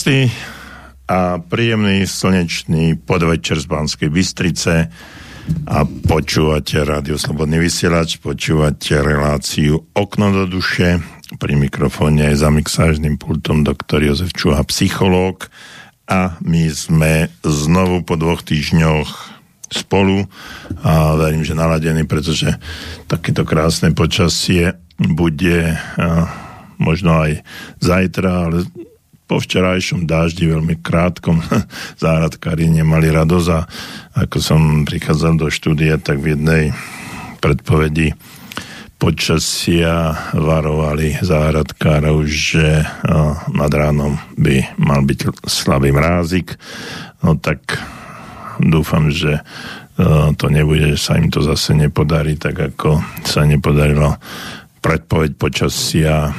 Krásny a príjemný slnečný podvečer z Banskej Bystrice. A počúvate Rádio Slobodný vysielač, počúvate reláciu Okno do duše. Pri mikrofóne je za mixážnym pultom doktor Jozef Čuha, psychológ. A my sme znovu po dvoch týždňoch spolu. A verím, že naladení, pretože takéto krásne počasie bude možno aj zajtra, ale po včerajšom dáždi, veľmi krátkom, záhradkári nemali radosť a ako som prichádzal do štúdia, tak v jednej predpovedi počasia varovali záhradkárov, že nad ránom by mal byť slabý mrázik. No tak dúfam, že to nebude, že sa im to zase nepodarí, tak ako sa nepodarilo predpoveď počasia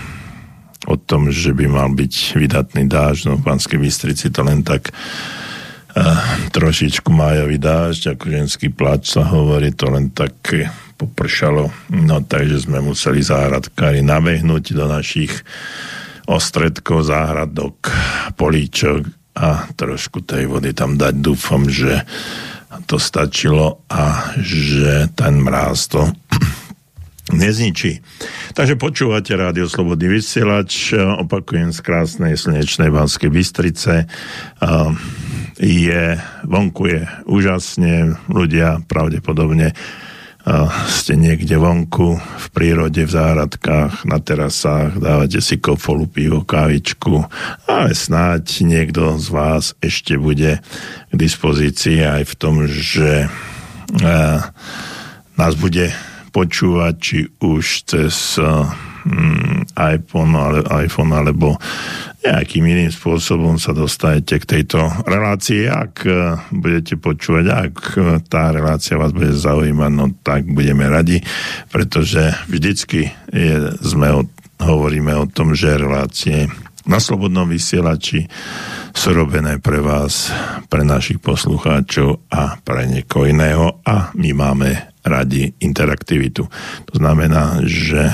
o tom, že by mal byť vydatný dáž, no v Banskej Bystrici to len tak uh, trošičku májový dážď, ako ženský plač sa hovorí, to len tak popršalo, no takže sme museli záhradkári nabehnúť do našich ostredkov, záhradok, políčok a trošku tej vody tam dať. Dúfam, že to stačilo a že ten mráz to nezničí. Takže počúvate Rádio Slobodný vysielač, opakujem z krásnej slnečnej Banskej Bystrice. Je, vonku je úžasne, ľudia pravdepodobne ste niekde vonku, v prírode, v záhradkách, na terasách, dávate si kofolu, pivo, kávičku, ale snáď niekto z vás ešte bude k dispozícii aj v tom, že nás bude počúvať, či už cez um, iPhone, ale, iPhone alebo nejakým iným spôsobom sa dostanete k tejto relácii. Ak uh, budete počúvať, ak uh, tá relácia vás bude zaujímať, no tak budeme radi, pretože vždycky je, sme o, hovoríme o tom, že relácie na slobodnom vysielači sú robené pre vás, pre našich poslucháčov a pre niekoho iného a my máme radi interaktivitu. To znamená, že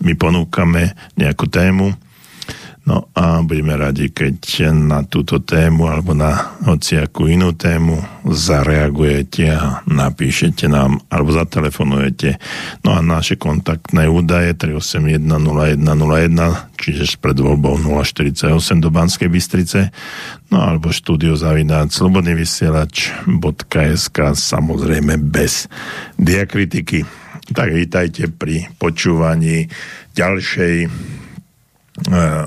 my ponúkame nejakú tému, No a budeme radi, keď na túto tému alebo na hociakú inú tému zareagujete a napíšete nám alebo zatelefonujete. No a naše kontaktné údaje 3810101, čiže s predvoľbou 048 do Banskej Bystrice, no alebo štúdio zavináč slobodnyvysielač.sk samozrejme bez diakritiky. Tak vítajte pri počúvaní ďalšej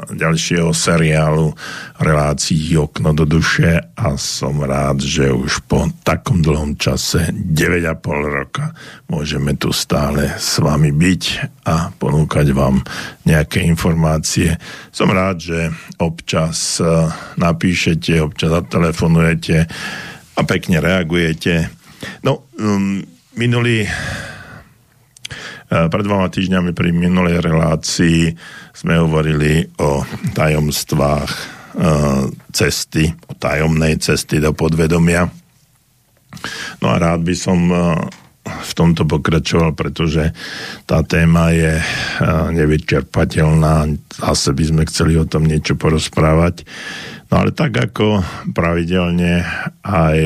ďalšieho seriálu relácií Okno do duše a som rád, že už po takom dlhom čase 9,5 roka môžeme tu stále s vami byť a ponúkať vám nejaké informácie. Som rád, že občas e, napíšete, občas zatelefonujete a pekne reagujete. No, um, minulý pred dvoma týždňami pri minulej relácii sme hovorili o tajomstvách e, cesty, o tajomnej cesty do podvedomia. No a rád by som e, v tomto pokračoval, pretože tá téma je e, nevyčerpateľná. Zase by sme chceli o tom niečo porozprávať. No ale tak ako pravidelne aj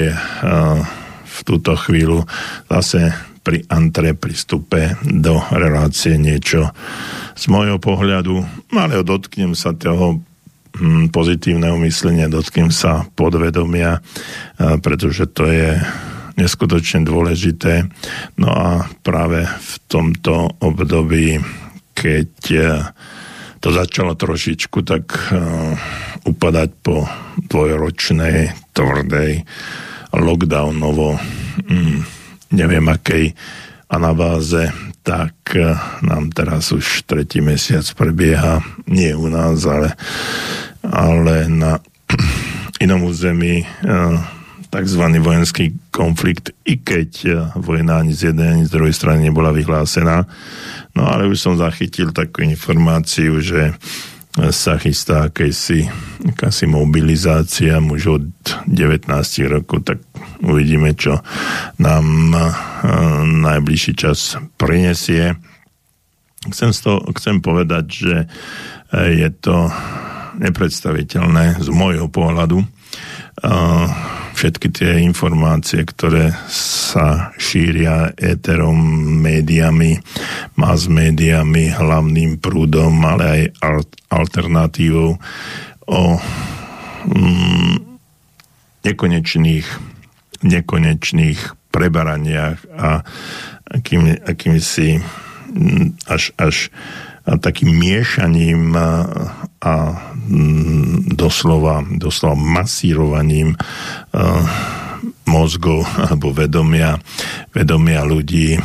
v túto chvíľu zase pri antre, pri do relácie niečo z môjho pohľadu, ale dotknem sa toho hm, pozitívneho myslenia, dotknem sa podvedomia, pretože to je neskutočne dôležité. No a práve v tomto období, keď e, to začalo trošičku tak e, upadať po dvojročnej, tvrdej, lockdownovo hm, neviem akej anabáze, tak eh, nám teraz už tretí mesiac prebieha, nie u nás, ale, ale na inom území eh, tzv. vojenský konflikt, i keď eh, vojna ani z jednej, ani z druhej strany nebola vyhlásená. No ale už som zachytil takú informáciu, že sa chystá akési, akási mobilizácia mužov od 19 rokov, tak uvidíme, čo nám uh, najbližší čas prinesie. Chcem, to, chcem povedať, že e, je to nepredstaviteľné z môjho pohľadu. Všetky tie informácie, ktoré sa šíria éterom, médiami, mass médiami, hlavným prúdom, ale aj alternatívou o mm, nekonečných, nekonečných prebaraniach a akým, akým si mm, až, až a takým miešaním a, a doslova, doslova masírovaním a, mozgov alebo vedomia, vedomia ľudí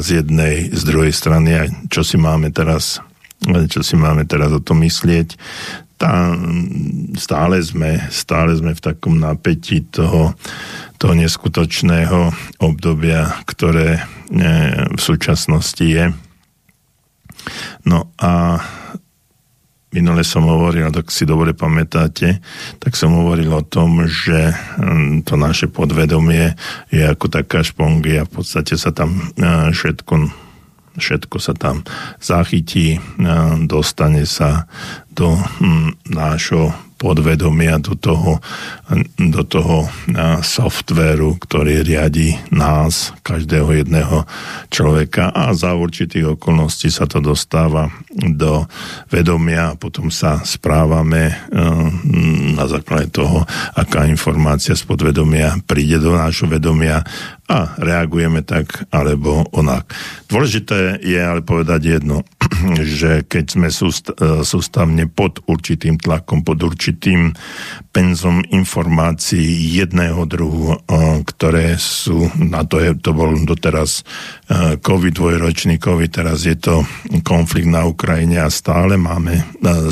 z jednej, z druhej strany a čo si máme teraz čo si máme teraz o tom myslieť, tá, stále, sme, stále sme v takom napätí toho, toho neskutočného obdobia, ktoré e, v súčasnosti je. No a minule som hovoril, tak si dobre pamätáte, tak som hovoril o tom, že hm, to naše podvedomie je ako taká špongia, v podstate sa tam e, všetko všetko sa tam zachytí, e, dostane sa do hm, nášho podvedomia, do toho, do toho softvéru, ktorý riadi nás, každého jedného človeka. A za určitých okolností sa to dostáva do vedomia a potom sa správame na základe toho, aká informácia z podvedomia príde do nášho vedomia a reagujeme tak alebo onak. Dôležité je ale povedať jedno, že keď sme sústavne pod určitým tlakom, pod určitým penzom informácií jedného druhu, ktoré sú, na to, je, to bol doteraz COVID, dvojročný COVID, teraz je to konflikt na Ukrajine a stále máme,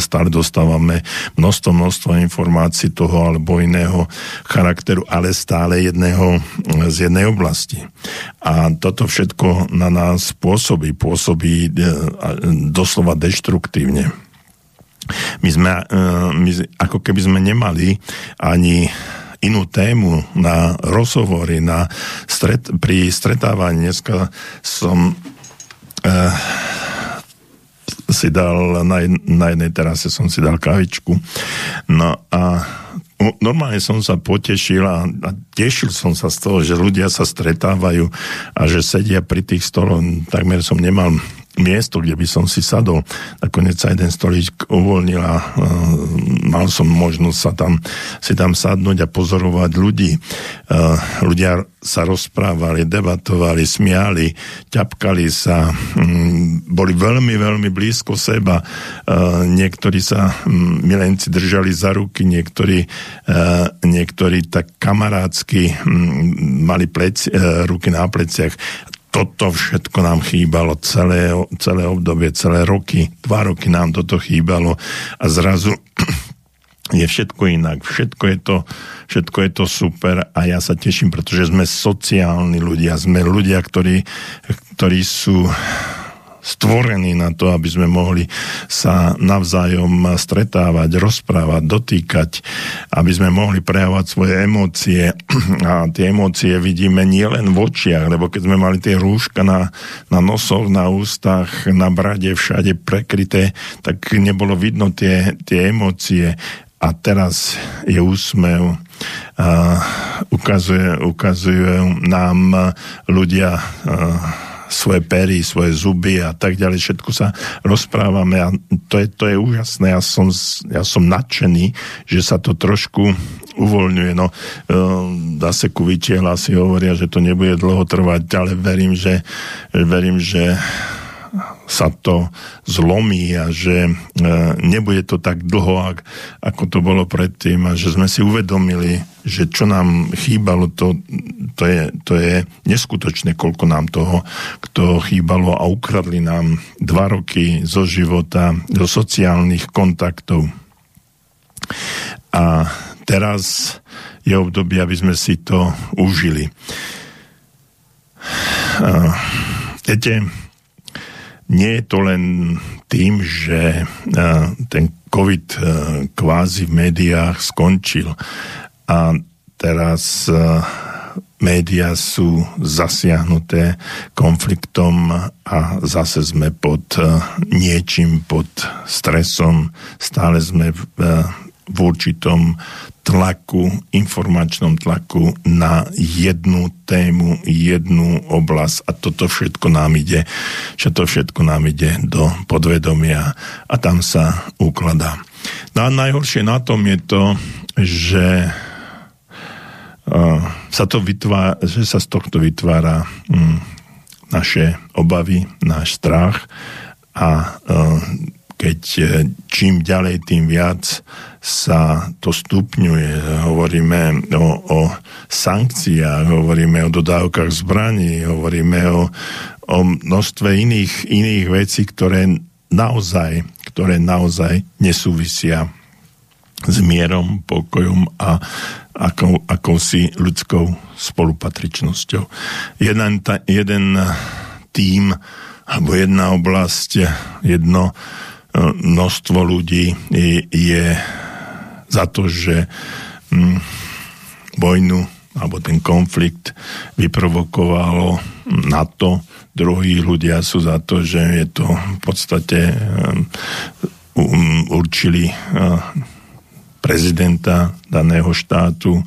stále dostávame množstvo, množstvo informácií toho alebo iného charakteru, ale stále jedného, z jednej oblasti. A toto všetko na nás pôsobí, pôsobí e, doslova deštruktívne. My sme, e, my, ako keby sme nemali ani inú tému na rozhovory, na stret, pri stretávaní. Dneska som uh, si dal na, na jednej terase som si dal kavičku. No a normálne som sa potešil a, a tešil som sa z toho, že ľudia sa stretávajú a že sedia pri tých stoloch. Takmer som nemal miesto, kde by som si sadol. Nakoniec sa jeden stolík uvoľnil a uh, mal som možnosť sa tam, si tam sadnúť a pozorovať ľudí. Uh, ľudia sa rozprávali, debatovali, smiali, ťapkali sa, um, boli veľmi, veľmi blízko seba. Uh, niektorí sa um, milenci držali za ruky, niektorí, uh, niektorí tak kamarádsky um, mali pleci, uh, ruky na pleciach toto všetko nám chýbalo celé, celé obdobie, celé roky, dva roky nám toto chýbalo a zrazu je všetko inak, všetko je, to, všetko je to super a ja sa teším, pretože sme sociálni ľudia, sme ľudia, ktorí, ktorí sú stvorení na to, aby sme mohli sa navzájom stretávať, rozprávať, dotýkať, aby sme mohli prejavovať svoje emócie. A tie emócie vidíme nielen v očiach, lebo keď sme mali tie rúška na, na nosoch, na ústach, na brade, všade prekryté, tak nebolo vidno tie, tie emócie. A teraz je úsmev, a ukazuje, ukazuje nám ľudia svoje pery, svoje zuby a tak ďalej, všetko sa rozprávame a to je, to je úžasné. Ja som, ja som nadšený, že sa to trošku uvoľňuje. No, e, dá sa ku hlasy hovoria, že to nebude dlho trvať, ale verím, že, verím, že sa to zlomí a že e, nebude to tak dlho, ako to bolo predtým a že sme si uvedomili, že čo nám chýbalo, to, to, je, to je neskutočné, koľko nám toho kto chýbalo a ukradli nám dva roky zo života, do sociálnych kontaktov. A teraz je obdobie, aby sme si to užili. viete, nie je to len tým, že ten COVID kvázi v médiách skončil. A teraz médiá sú zasiahnuté konfliktom a zase sme pod niečím, pod stresom, stále sme v, v určitom tlaku, informačnom tlaku na jednu tému, jednu oblasť a toto všetko nám ide, že to všetko nám ide do podvedomia a tam sa ukladá. No a najhoršie na tom je to, že uh, sa to vytvára, že sa z tohto vytvára um, naše obavy, náš strach a uh, keď e, čím ďalej, tým viac sa to stupňuje. Hovoríme o, o sankciách, hovoríme o dodávkach zbraní, hovoríme o, o množstve iných, iných vecí, ktoré naozaj, ktoré naozaj nesúvisia s mierom, pokojom a akou, akousi ľudskou spolupatričnosťou. Jeden, ta, jeden tým alebo jedna oblasť, jedno množstvo ľudí je za to, že hm, vojnu alebo ten konflikt vyprovokovalo NATO, druhí ľudia sú za to, že je to v podstate um, určili uh, prezidenta daného štátu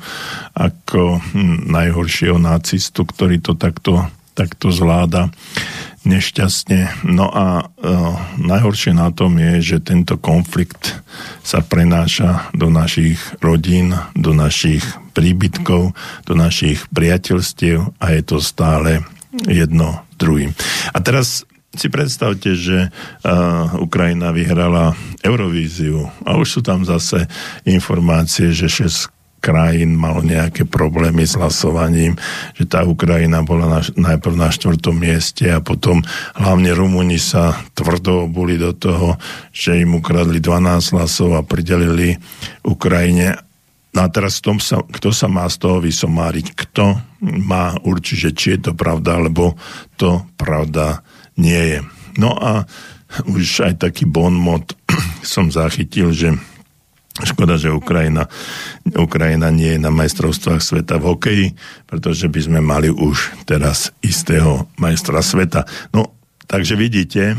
ako hm, najhoršieho nacistu, ktorý to takto, takto zvláda nešťastne. No a e, najhoršie na tom je, že tento konflikt sa prenáša do našich rodín, do našich príbytkov, do našich priateľstiev a je to stále jedno druhým. A teraz si predstavte, že uh, Ukrajina vyhrala Eurovíziu a už sú tam zase informácie, že 6 krajín malo nejaké problémy s hlasovaním, že tá Ukrajina bola na, najprv na štvrtom mieste a potom hlavne Rumúni sa tvrdo obuli do toho, že im ukradli 12 hlasov a pridelili Ukrajine. No a teraz tom sa, kto sa má z toho vysomáriť? Kto má určiť, či je to pravda, alebo to pravda nie je. No a už aj taký bon mod som zachytil, že Škoda, že Ukrajina, Ukrajina nie je na majstrovstvách sveta v hokeji, pretože by sme mali už teraz istého majstra sveta. No, takže vidíte, e,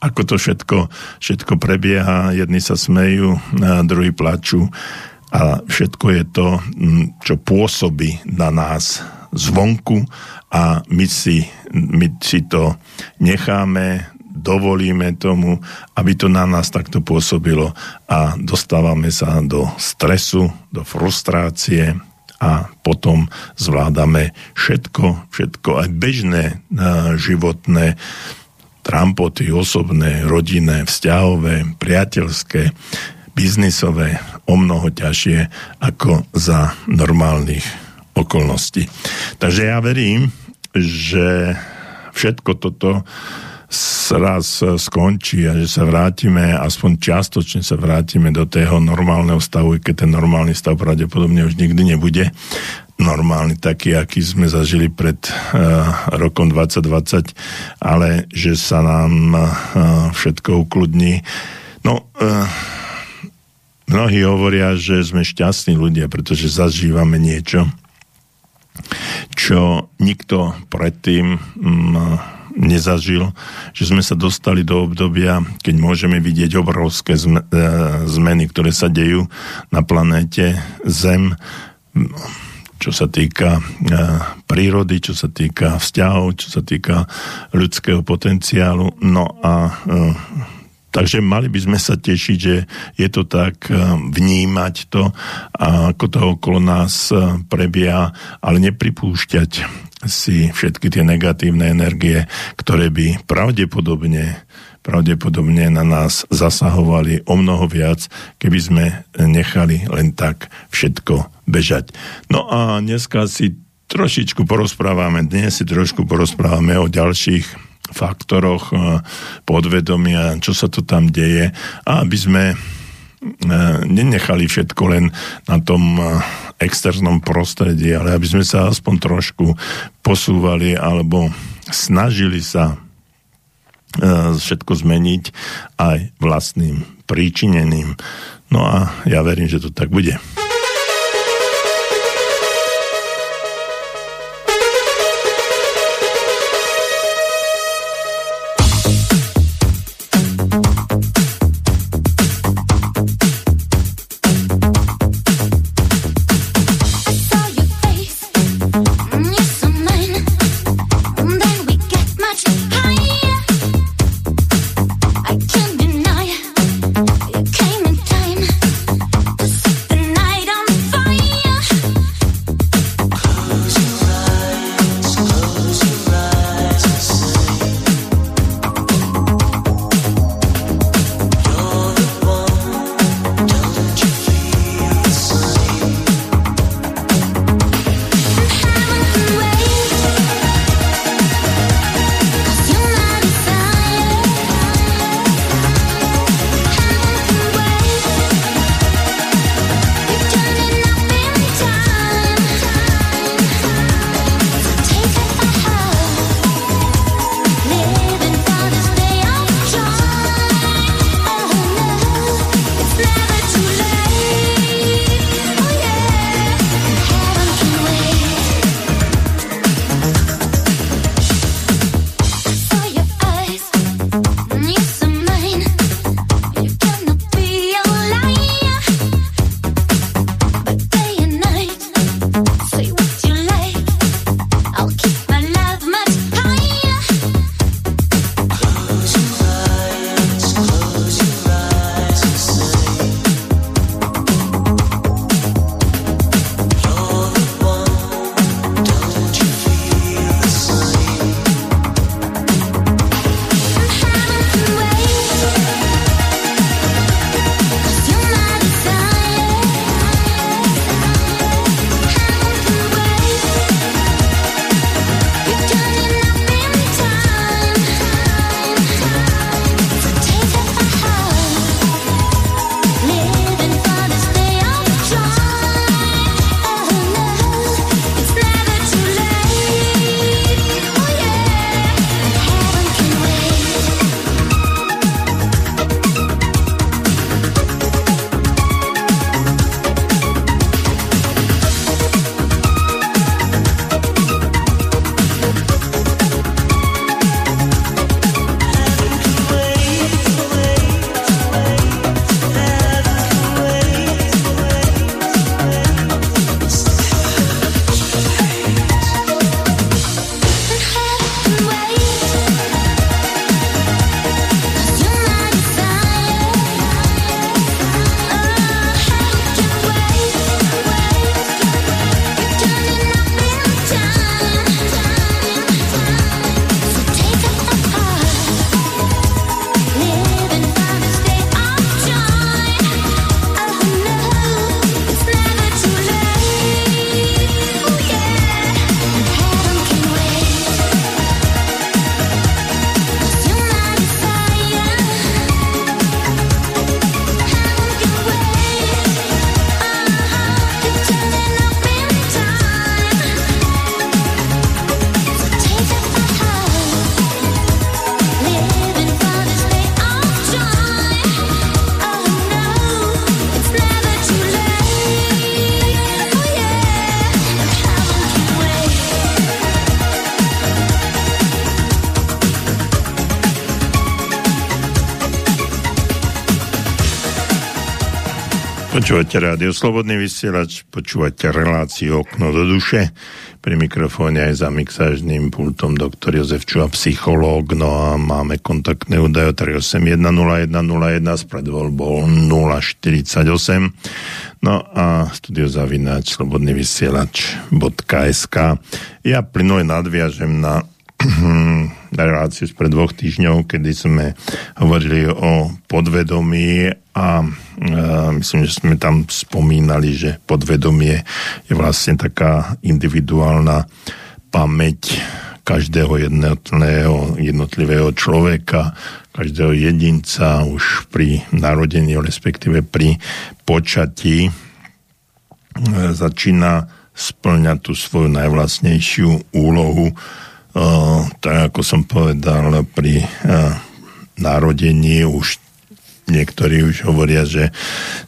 ako to všetko, všetko prebieha. Jedni sa smejú, a druhí plačú a všetko je to, čo pôsobí na nás zvonku a my si, my si to necháme, dovolíme tomu, aby to na nás takto pôsobilo a dostávame sa do stresu, do frustrácie a potom zvládame všetko, všetko aj bežné životné trampoty, osobné, rodinné, vzťahové, priateľské, biznisové, o mnoho ťažšie ako za normálnych okolností. Takže ja verím, že všetko toto raz skončí a že sa vrátime, aspoň čiastočne sa vrátime do toho normálneho stavu, keď ten normálny stav pravdepodobne už nikdy nebude normálny, taký, aký sme zažili pred uh, rokom 2020, ale že sa nám uh, všetko ukludní. No, uh, mnohí hovoria, že sme šťastní ľudia, pretože zažívame niečo, čo nikto predtým um, nezažil, že sme sa dostali do obdobia, keď môžeme vidieť obrovské e, zmeny, ktoré sa dejú na planéte Zem, čo sa týka e, prírody, čo sa týka vzťahov, čo sa týka ľudského potenciálu. No a e, Takže mali by sme sa tešiť, že je to tak, vnímať to, ako to okolo nás prebieha, ale nepripúšťať si všetky tie negatívne energie, ktoré by pravdepodobne pravdepodobne na nás zasahovali o mnoho viac, keby sme nechali len tak všetko bežať. No a dneska si trošičku porozprávame, dnes si trošku porozprávame o ďalších faktoroch eh, podvedomia, čo sa to tam deje aby sme nenechali všetko len na tom eh, externom prostredí, ale aby sme sa aspoň trošku posúvali alebo snažili sa e, všetko zmeniť aj vlastným príčineným. No a ja verím, že to tak bude. Počúvate rádio Slobodný vysielač, počúvate reláciu Okno do duše. Pri mikrofóne aj za mixážným pultom doktor Jozef Čuha, psychológ. No a máme kontaktné údaje 3810101 s predvoľbou 048. No a studio zavináč slobodný vysielač.sk Ja plynule nadviažem na reláciu spred dvoch týždňov, kedy sme hovorili o podvedomí a myslím, že sme tam spomínali, že podvedomie je vlastne taká individuálna pamäť každého jednotlivého, jednotlivého človeka, každého jedinca už pri narodení, respektíve pri počatí e, začína splňať tú svoju najvlastnejšiu úlohu tak ako som povedal, pri narodení už niektorí už hovoria, že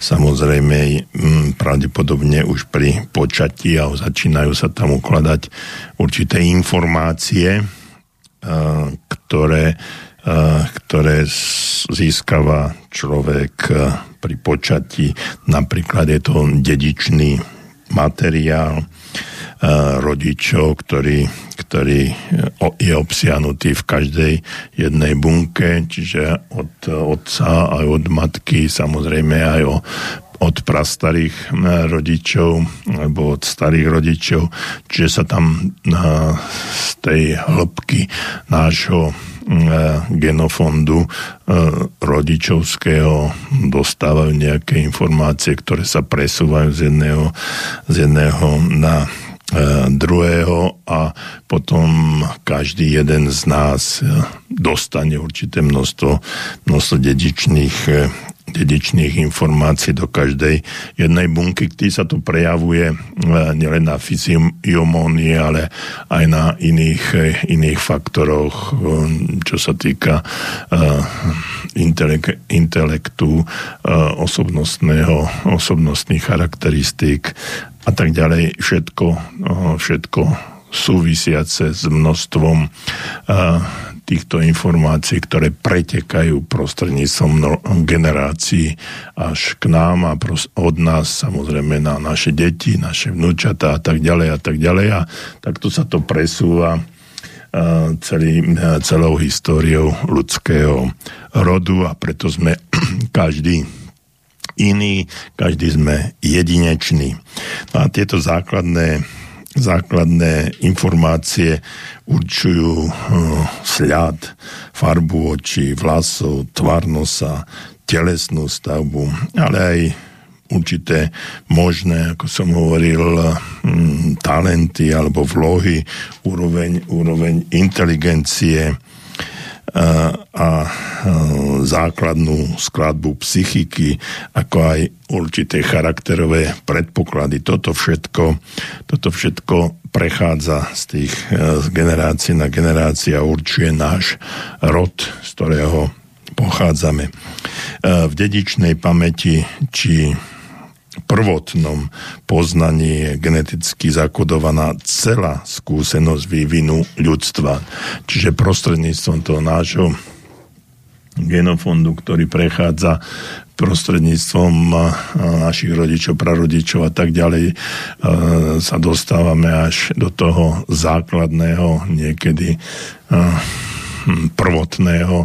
samozrejme pravdepodobne už pri počatí a začínajú sa tam ukladať určité informácie, ktoré, ktoré získava človek pri počatí. Napríklad je to dedičný materiál, rodičov, ktorý, ktorý je obsiahnutý v každej jednej bunke, čiže od otca aj od matky, samozrejme aj o od prastarých rodičov alebo od starých rodičov, čiže sa tam z tej hĺbky nášho genofondu rodičovského dostávajú nejaké informácie, ktoré sa presúvajú z jedného, z jedného na E, druhého a potom každý jeden z nás e, dostane určité množstvo, množstvo dedičných, e, dedičných informácií do každej jednej bunky, ktorý sa to prejavuje nielen na fyziomónii, ale aj na iných, iných faktoroch, čo sa týka intelektu, osobnostného, osobnostných charakteristík a tak ďalej, všetko, všetko súvisiace s množstvom týchto informácií, ktoré pretekajú prostredníctvom generácií až k nám a od nás samozrejme na naše deti, naše vnúčata a tak ďalej a tak ďalej a takto sa to presúva celý, celou históriou ľudského rodu a preto sme každý iný, každý sme jedinečný. No a tieto základné, základné informácie určujú hm, sľad, farbu očí, vlasov, tvar nosa, telesnú stavbu, ale aj určité možné, ako som hovoril, hm, talenty alebo vlohy, úroveň, úroveň inteligencie, a základnú skladbu psychiky, ako aj určité charakterové predpoklady. Toto všetko, toto všetko prechádza z tých e, z generácie na generácia a určuje náš rod, z ktorého pochádzame. E, v dedičnej pamäti či prvotnom poznaní je geneticky zakodovaná celá skúsenosť vývinu ľudstva. Čiže prostredníctvom toho nášho genofondu, ktorý prechádza prostredníctvom našich rodičov, prarodičov a tak ďalej sa dostávame až do toho základného, niekedy prvotného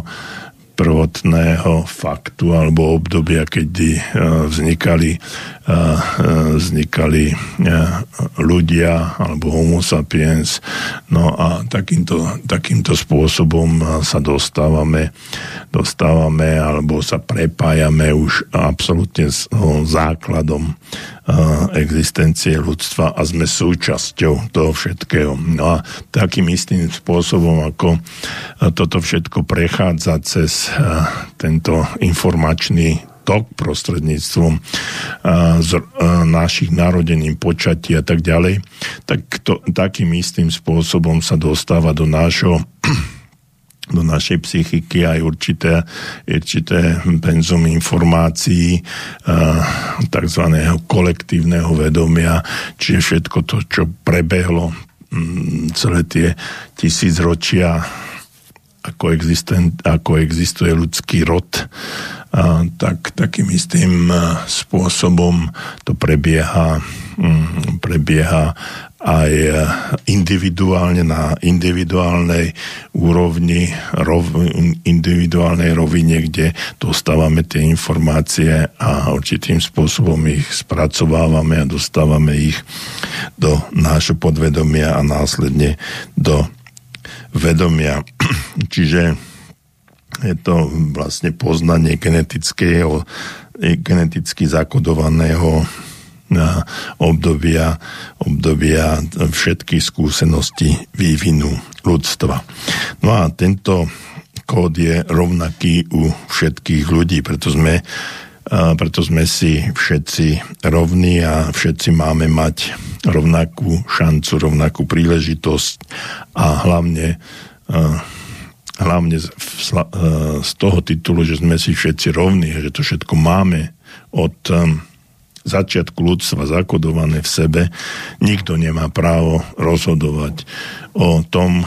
prvotného faktu alebo obdobia, kedy eh, vznikali, eh, eh, vznikali ľudia alebo homo sapiens. No a takýmto, takýmto spôsobom sa dostávame, dostávame alebo sa prepájame už absolútne s základom existencie ľudstva a sme súčasťou toho všetkého. No a takým istým spôsobom, ako toto všetko prechádza cez tento informačný tok prostredníctvom našich narodení, počatí a tak ďalej, tak to, takým istým spôsobom sa dostáva do nášho do našej psychiky aj určité, určité penzum informácií tzv. kolektívneho vedomia, čiže všetko to, čo prebehlo celé tie tisícročia ako, existent, ako existuje ľudský rod a, tak takým istým spôsobom to prebieha, mm, prebieha aj individuálne na individuálnej úrovni, rov, individuálnej rovine, kde dostávame tie informácie a určitým spôsobom ich spracovávame a dostávame ich do nášho podvedomia a následne do vedomia. Čiže je to vlastne poznanie genetického, geneticky zakodovaného obdobia, obdobia všetkých skúseností vývinu ľudstva. No a tento kód je rovnaký u všetkých ľudí, preto sme, preto sme si všetci rovní a všetci máme mať rovnakú šancu, rovnakú príležitosť a hlavne hlavne z, toho titulu, že sme si všetci rovní, že to všetko máme od začiatku ľudstva zakodované v sebe, nikto nemá právo rozhodovať o tom,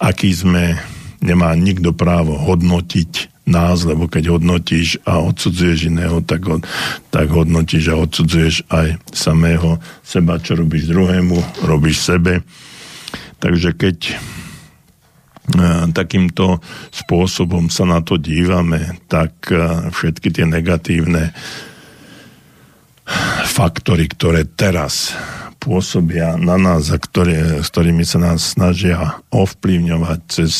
aký sme, nemá nikto právo hodnotiť nás, lebo keď hodnotíš a odsudzuješ iného, tak, od, tak hodnotíš a odsudzuješ aj samého seba, čo robíš druhému, robíš sebe. Takže keď takýmto spôsobom sa na to dívame, tak všetky tie negatívne faktory, ktoré teraz pôsobia na nás a ktoré, s ktorými sa nás snažia ovplyvňovať cez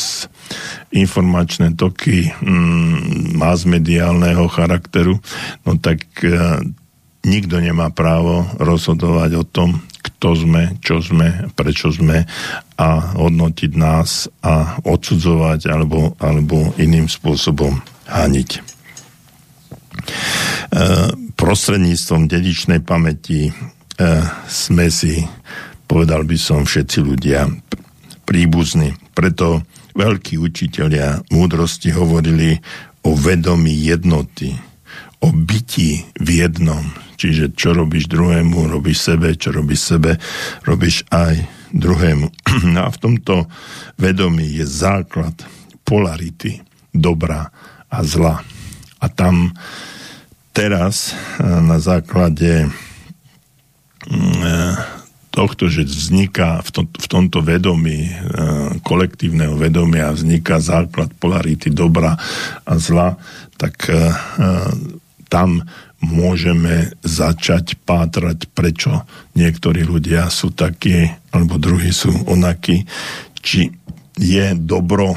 informačné toky mm, mass-mediálneho charakteru, no tak e, nikto nemá právo rozhodovať o tom, kto sme, čo sme, prečo sme a hodnotiť nás a odsudzovať alebo, alebo iným spôsobom hániť. E, prostredníctvom dedičnej pamäti sme si, povedal by som, všetci ľudia príbuzní. Preto veľkí učitelia múdrosti hovorili o vedomí jednoty, o byti v jednom. Čiže čo robíš druhému, robíš sebe, čo robíš sebe, robíš aj druhému. No a v tomto vedomí je základ polarity dobra a zla. A tam teraz eh, na základe tohto, že vzniká v, to, v tomto vedomí, eh, kolektívneho vedomia, vzniká základ polarity dobra a zla, tak tam môžeme začať pátrať, prečo niektorí ľudia sú takí, alebo druhí sú onakí, či je dobro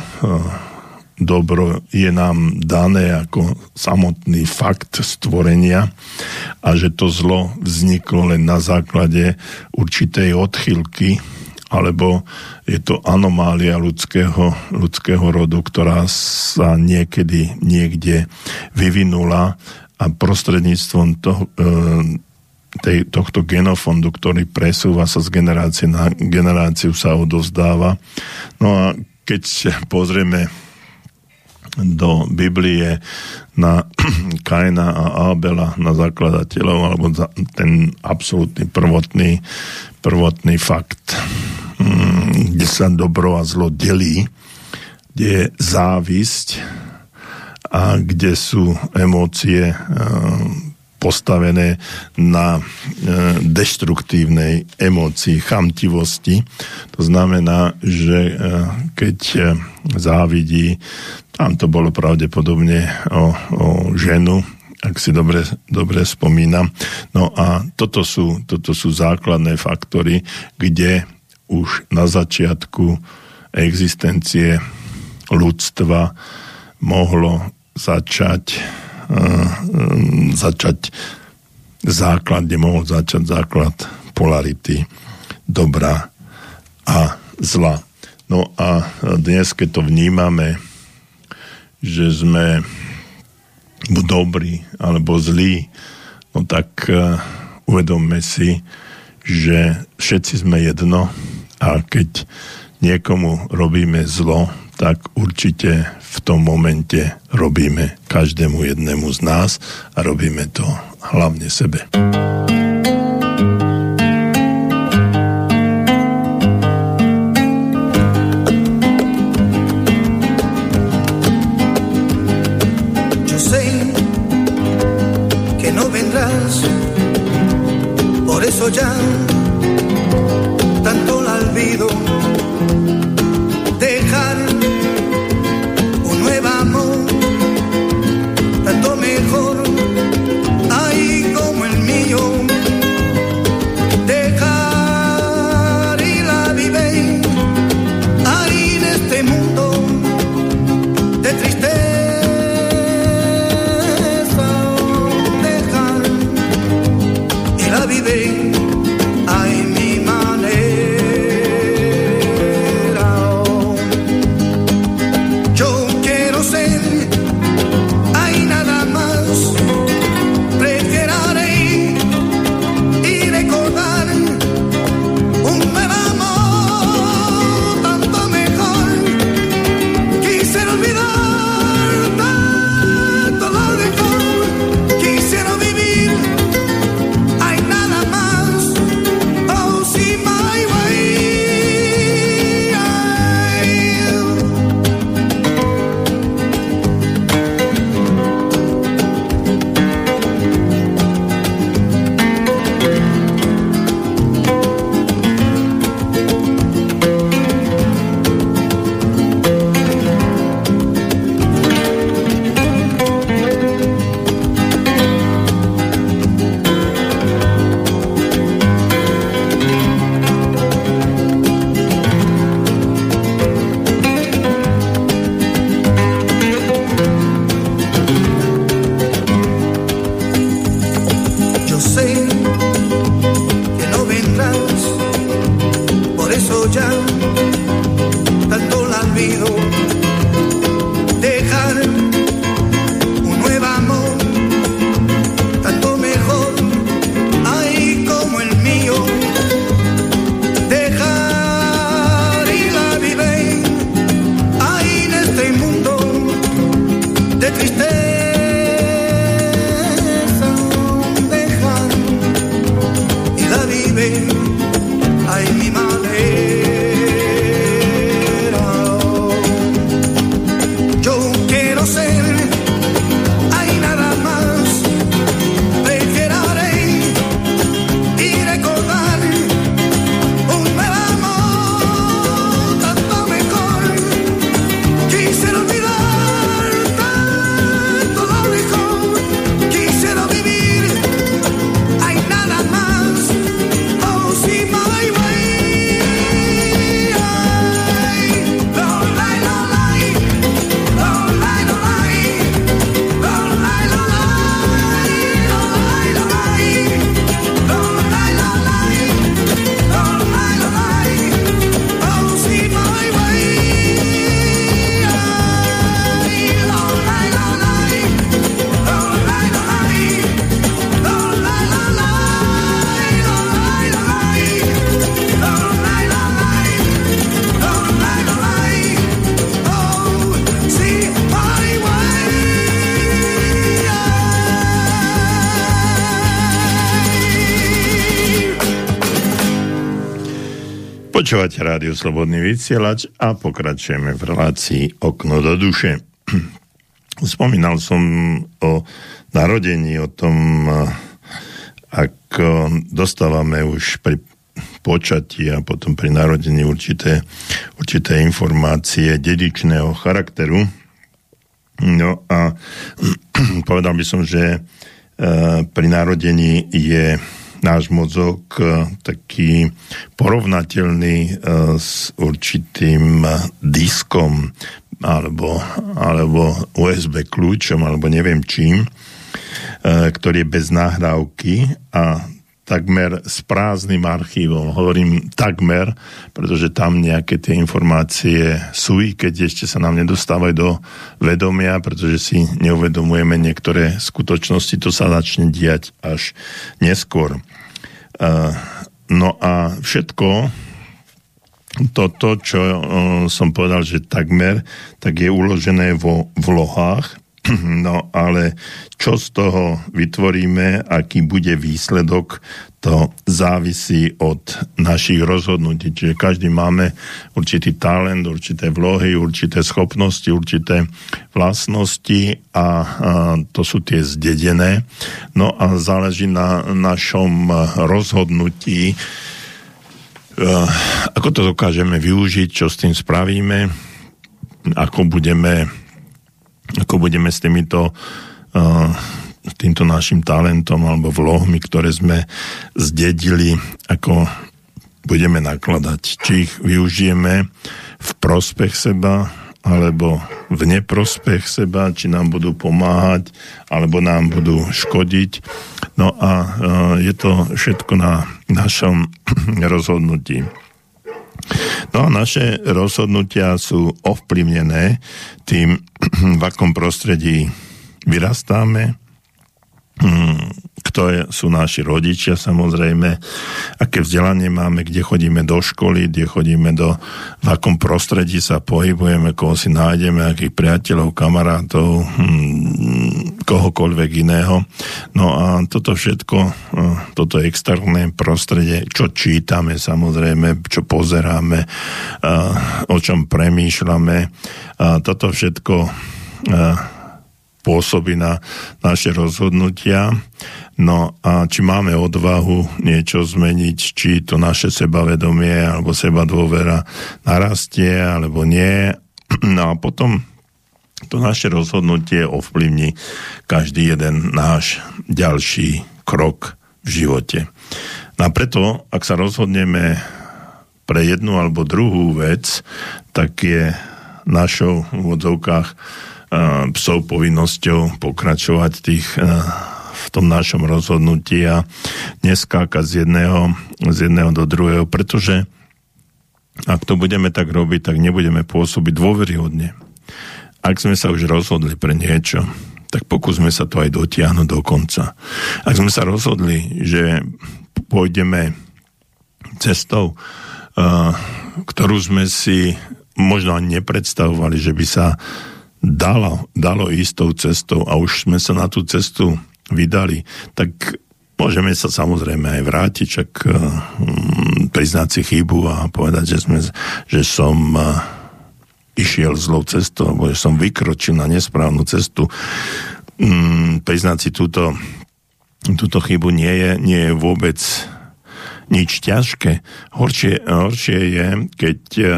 dobro je nám dané ako samotný fakt stvorenia a že to zlo vzniklo len na základe určitej odchylky alebo je to anomália ľudského, ľudského rodu, ktorá sa niekedy niekde vyvinula a prostredníctvom toho, e, tej, tohto genofondu, ktorý presúva sa z generácie na generáciu, sa odovzdáva. No a keď pozrieme do Biblie na Kaina a Abela, na zakladateľov, alebo za ten absolútny prvotný, prvotný fakt, mm, kde sa dobro a zlo delí, kde je závisť a kde sú emócie postavené na e, deštruktívnej emócii chamtivosti. To znamená, že e, keď závidí, tam to bolo pravdepodobne o, o ženu, ak si dobre, dobre spomínam. No a toto sú, toto sú základné faktory, kde už na začiatku existencie ľudstva mohlo začať Ehm, začať základ, kde mohol začať základ polarity dobra a zla. No a dnes, keď to vnímame, že sme buď dobrí alebo zlí, no tak uh, uvedomme si, že všetci sme jedno a keď niekomu robíme zlo, tak určite v tom momente robíme každému jednému z nás a robíme to hlavne sebe. Počúvate rádio Slobodný vysielač a pokračujeme v relácii Okno do duše. Spomínal som o narodení, o tom, ako dostávame už pri počatí a potom pri narodení určité, určité informácie dedičného charakteru. No a povedal by som, že e, pri narodení je náš mozog e, taký porovnateľný e, s určitým diskom alebo, alebo USB kľúčom alebo neviem čím, ktorý je bez nahrávky a takmer s prázdnym archívom. Hovorím takmer, pretože tam nejaké tie informácie sú, i keď ešte sa nám nedostávajú do vedomia, pretože si neuvedomujeme niektoré skutočnosti, to sa začne diať až neskôr. No a všetko toto, čo som povedal, že takmer, tak je uložené vo vlohách No ale čo z toho vytvoríme, aký bude výsledok, to závisí od našich rozhodnutí. Čiže každý máme určitý talent, určité vlohy, určité schopnosti, určité vlastnosti a, a to sú tie zdedené. No a záleží na našom rozhodnutí, ako to dokážeme využiť, čo s tým spravíme, ako budeme ako budeme s týmito uh, týmto našim talentom alebo vlohmi, ktoré sme zdedili, ako budeme nakladať. Či ich využijeme v prospech seba, alebo v neprospech seba, či nám budú pomáhať, alebo nám budú škodiť. No a uh, je to všetko na našom rozhodnutí. No a naše rozhodnutia sú ovplyvnené tým, v akom prostredí vyrastáme, hm, kto sú naši rodičia samozrejme, aké vzdelanie máme, kde chodíme do školy, kde chodíme do, v akom prostredí sa pohybujeme, koho si nájdeme, akých priateľov, kamarátov, hm, kohokoľvek iného. No a toto všetko, eh, toto externé prostredie, čo čítame samozrejme, čo pozeráme, o čom premýšľame, toto všetko eh, pôsobí na naše rozhodnutia. No a či máme odvahu niečo zmeniť, či to naše sebavedomie alebo seba dôvera narastie alebo nie. No a potom to naše rozhodnutie ovplyvní každý jeden náš ďalší krok v živote. No a preto, ak sa rozhodneme pre jednu alebo druhú vec, tak je našou v odzovkách psov povinnosťou pokračovať tých v tom našom rozhodnutí a neskákať z jedného, z jedného do druhého, pretože ak to budeme tak robiť, tak nebudeme pôsobiť dôveryhodne. Ak sme sa už rozhodli pre niečo, tak pokúsme sa to aj dotiahnuť do konca. Ak sme sa rozhodli, že pôjdeme cestou, ktorú sme si možno ani nepredstavovali, že by sa dalo, dalo istou cestou a už sme sa na tú cestu vydali, tak môžeme sa samozrejme aj vrátiť, čak uh, priznať si chybu a povedať, že, sme, že som uh, išiel zlou cestou, alebo že som vykročil na nesprávnu cestu. Um, priznať si túto, túto chybu nie je, nie je vôbec nič ťažké. Horšie, horšie je, keď uh,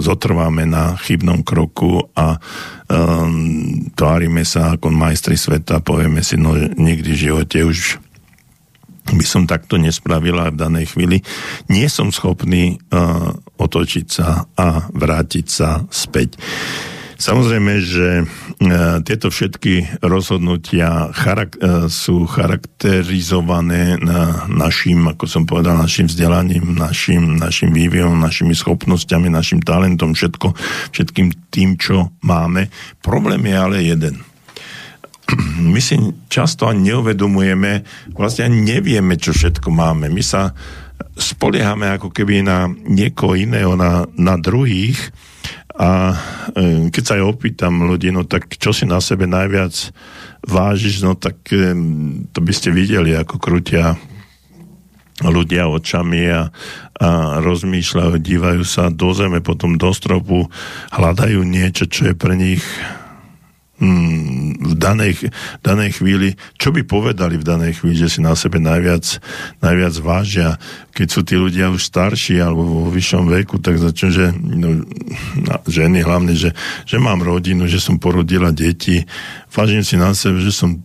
zotrváme na chybnom kroku a uh, tvárime sa ako majstri sveta povieme si, no nikdy v živote už by som takto nespravila v danej chvíli. Nie som schopný uh, otočiť sa a vrátiť sa späť. Samozrejme, že e, tieto všetky rozhodnutia charak- e, sú charakterizované na našim, ako som povedal, našim vzdelaním, našim, našim vývojom, našimi schopnosťami, našim talentom, všetko, všetkým tým, čo máme. Problém je ale jeden my si často ani neuvedomujeme, vlastne ani nevieme, čo všetko máme. My sa spoliehame ako keby na niekoho iného, na, na druhých a e, keď sa aj opýtam ľudí, no tak čo si na sebe najviac vážiš, no tak e, to by ste videli, ako krutia ľudia očami a, a rozmýšľajú, dívajú sa do zeme, potom do stropu, hľadajú niečo, čo je pre nich v danej, danej chvíli, čo by povedali v danej chvíli, že si na sebe najviac, najviac vážia. Keď sú tí ľudia už starší alebo vo vyššom veku, tak začnú, že no, ženy hlavne, že, že mám rodinu, že som porodila deti, vážim si na sebe, že som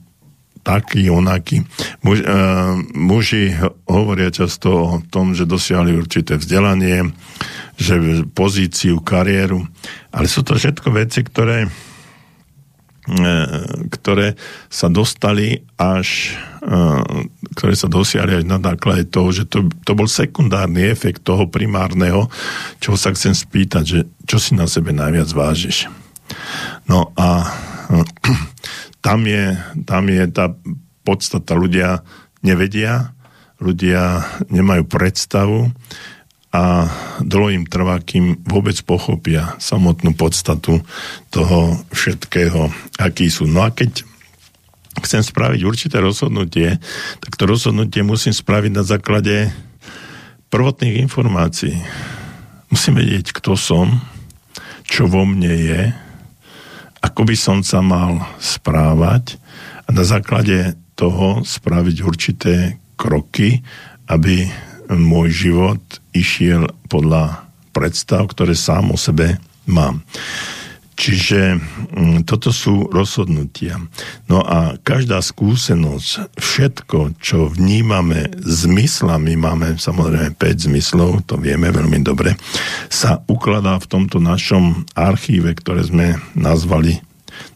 taký, onaký. Muž, uh, muži hovoria často o tom, že dosiahli určité vzdelanie, že pozíciu, kariéru, ale sú to všetko veci, ktoré ktoré sa dostali až, e, ktoré sa dosiahli až na základe toho, že to, to bol sekundárny efekt toho primárneho, čo sa chcem spýtať, že čo si na sebe najviac vážiš. No a e, tam je, tam je tá podstata. Ľudia nevedia, ľudia nemajú predstavu a dlho im trvá, kým vôbec pochopia samotnú podstatu toho všetkého, aký sú. No a keď chcem spraviť určité rozhodnutie, tak to rozhodnutie musím spraviť na základe prvotných informácií. Musím vedieť, kto som, čo vo mne je, ako by som sa mal správať a na základe toho spraviť určité kroky, aby môj život išiel podľa predstav, ktoré sám o sebe mám. Čiže mm, toto sú rozhodnutia. No a každá skúsenosť, všetko, čo vnímame zmyslami, máme samozrejme 5 zmyslov, to vieme veľmi dobre, sa ukladá v tomto našom archíve, ktoré sme nazvali,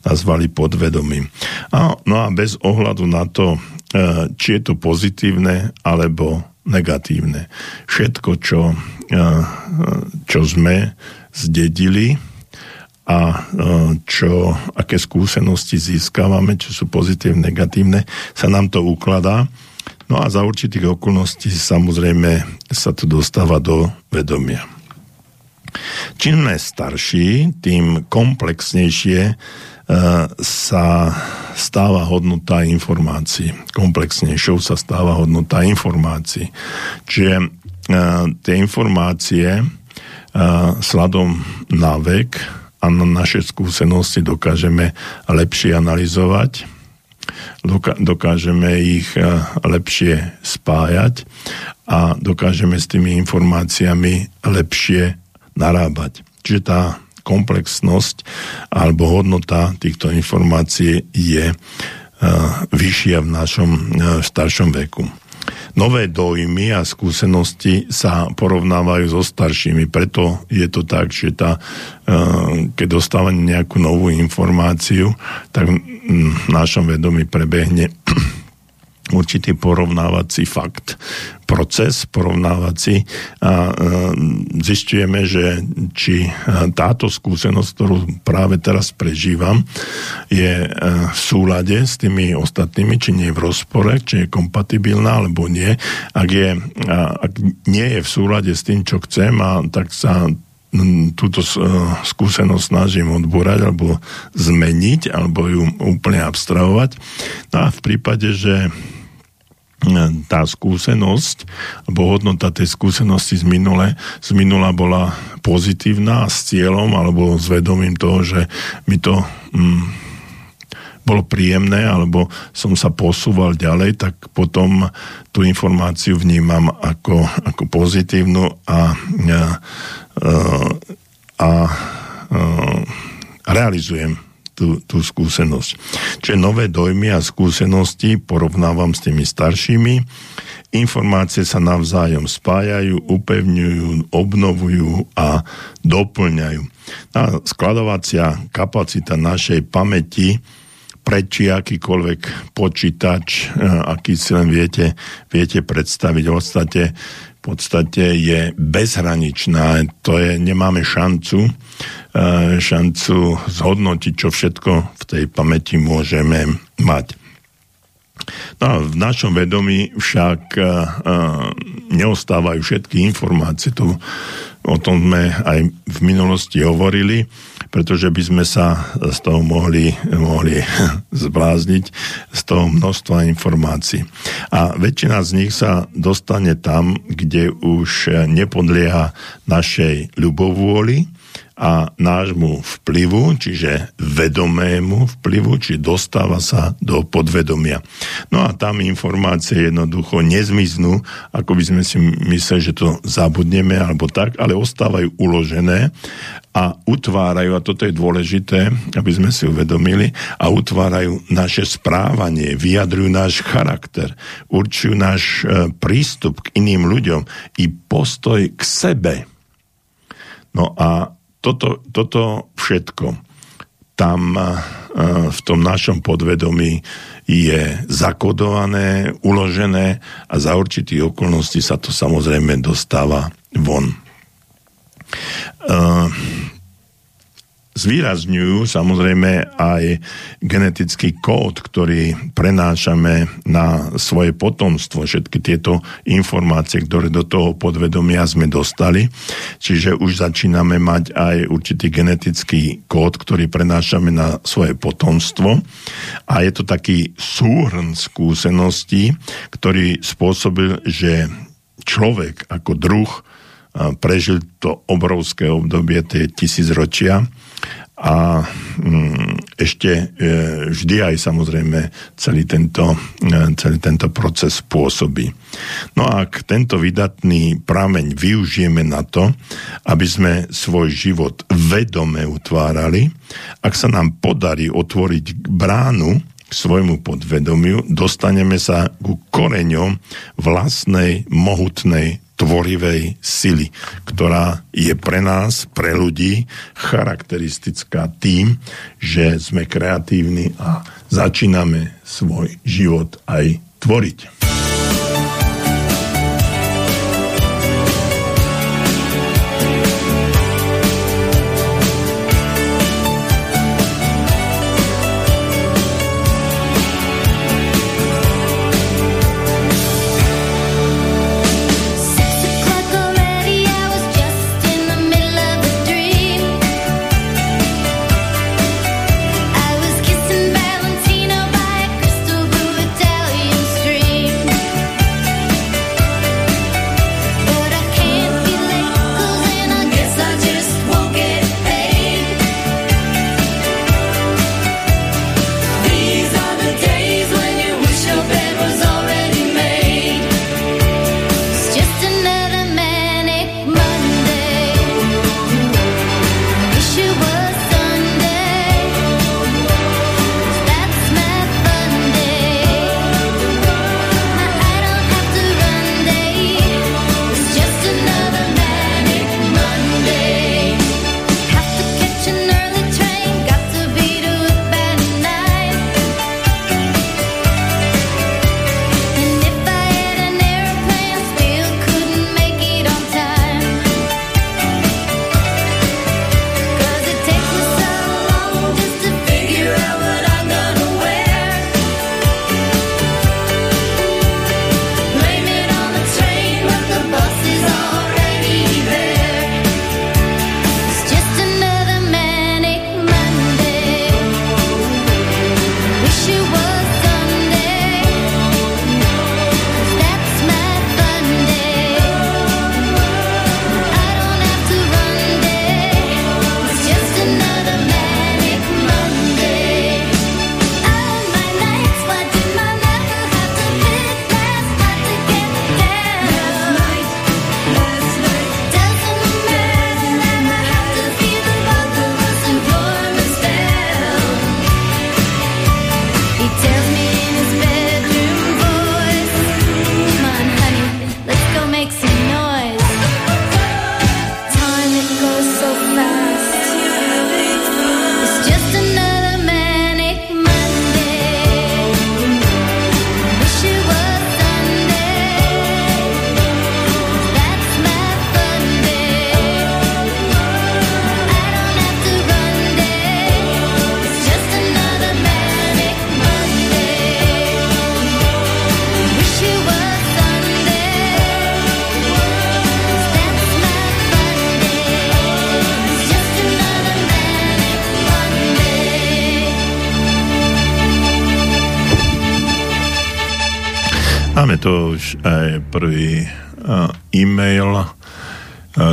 nazvali podvedomím. A, no a bez ohľadu na to, e, či je to pozitívne alebo negatívne. Všetko, čo, čo sme zdedili a čo, aké skúsenosti získavame, čo sú pozitívne, negatívne, sa nám to ukladá. No a za určitých okolností samozrejme sa to dostáva do vedomia. Čím sme starší, tým komplexnejšie sa stáva hodnota informácií. Komplexnejšou sa stáva hodnota informácií. Čiže uh, tie informácie uh, sladom na vek a na naše skúsenosti dokážeme lepšie analyzovať, dokážeme ich uh, lepšie spájať a dokážeme s tými informáciami lepšie narábať. Čiže tá komplexnosť alebo hodnota týchto informácií je uh, vyššia v našom uh, staršom veku. Nové dojmy a skúsenosti sa porovnávajú so staršími, preto je to tak, že tá, uh, keď dostávame nejakú novú informáciu, tak v našom vedomí prebehne určitý porovnávací fakt, proces porovnávací a e, zistujeme, že či e, táto skúsenosť, ktorú práve teraz prežívam, je e, v súlade s tými ostatnými, či nie je v rozpore, či je kompatibilná alebo nie. Ak, je, ak nie je v súlade s tým, čo chcem, a tak sa túto skúsenosť snažím odbúrať alebo zmeniť, alebo ju úplne abstrahovať. No a v prípade, že tá skúsenosť, alebo hodnota tej skúsenosti z, minule, z minula bola pozitívna s cieľom alebo s vedomím toho, že mi to mm, bolo príjemné alebo som sa posúval ďalej, tak potom tú informáciu vnímam ako, ako pozitívnu a, a, a, realizujem tú, tú skúsenosť. Čiže nové dojmy a skúsenosti porovnávam s tými staršími. Informácie sa navzájom spájajú, upevňujú, obnovujú a doplňajú. A skladovacia kapacita našej pamäti prečí akýkoľvek počítač, e, aký si len viete, viete predstaviť. V podstate, podstate je bezhraničná. To je, nemáme šancu E, šancu zhodnotiť, čo všetko v tej pamäti môžeme mať. No a v našom vedomí však uh, neostávajú všetky informácie. Tu o tom sme aj v minulosti hovorili, pretože by sme sa z toho mohli, mohli zblázniť z toho množstva informácií. A väčšina z nich sa dostane tam, kde už nepodlieha našej ľubovôli, a nášmu vplyvu, čiže vedomému vplyvu, či dostáva sa do podvedomia. No a tam informácie jednoducho nezmiznú, ako by sme si mysleli, že to zabudneme alebo tak, ale ostávajú uložené a utvárajú, a toto je dôležité, aby sme si uvedomili, a utvárajú naše správanie, vyjadrujú náš charakter, určujú náš e, prístup k iným ľuďom i postoj k sebe. No a toto, toto všetko tam e, v tom našom podvedomí je zakodované, uložené a za určitých okolností sa to samozrejme dostáva von. Zvýrazňujú samozrejme aj genetický kód, ktorý prenášame na svoje potomstvo, všetky tieto informácie, ktoré do toho podvedomia sme dostali. Čiže už začíname mať aj určitý genetický kód, ktorý prenášame na svoje potomstvo. A je to taký súhrn skúseností, ktorý spôsobil, že človek ako druh prežil to obrovské obdobie, tie tisícročia a mm, ešte e, vždy aj samozrejme celý tento, e, celý tento proces pôsobí. No a ak tento vydatný prameň využijeme na to, aby sme svoj život vedome utvárali, ak sa nám podarí otvoriť bránu k svojmu podvedomiu, dostaneme sa ku koreňom vlastnej mohutnej tvorivej sily, ktorá je pre nás, pre ľudí, charakteristická tým, že sme kreatívni a začíname svoj život aj tvoriť.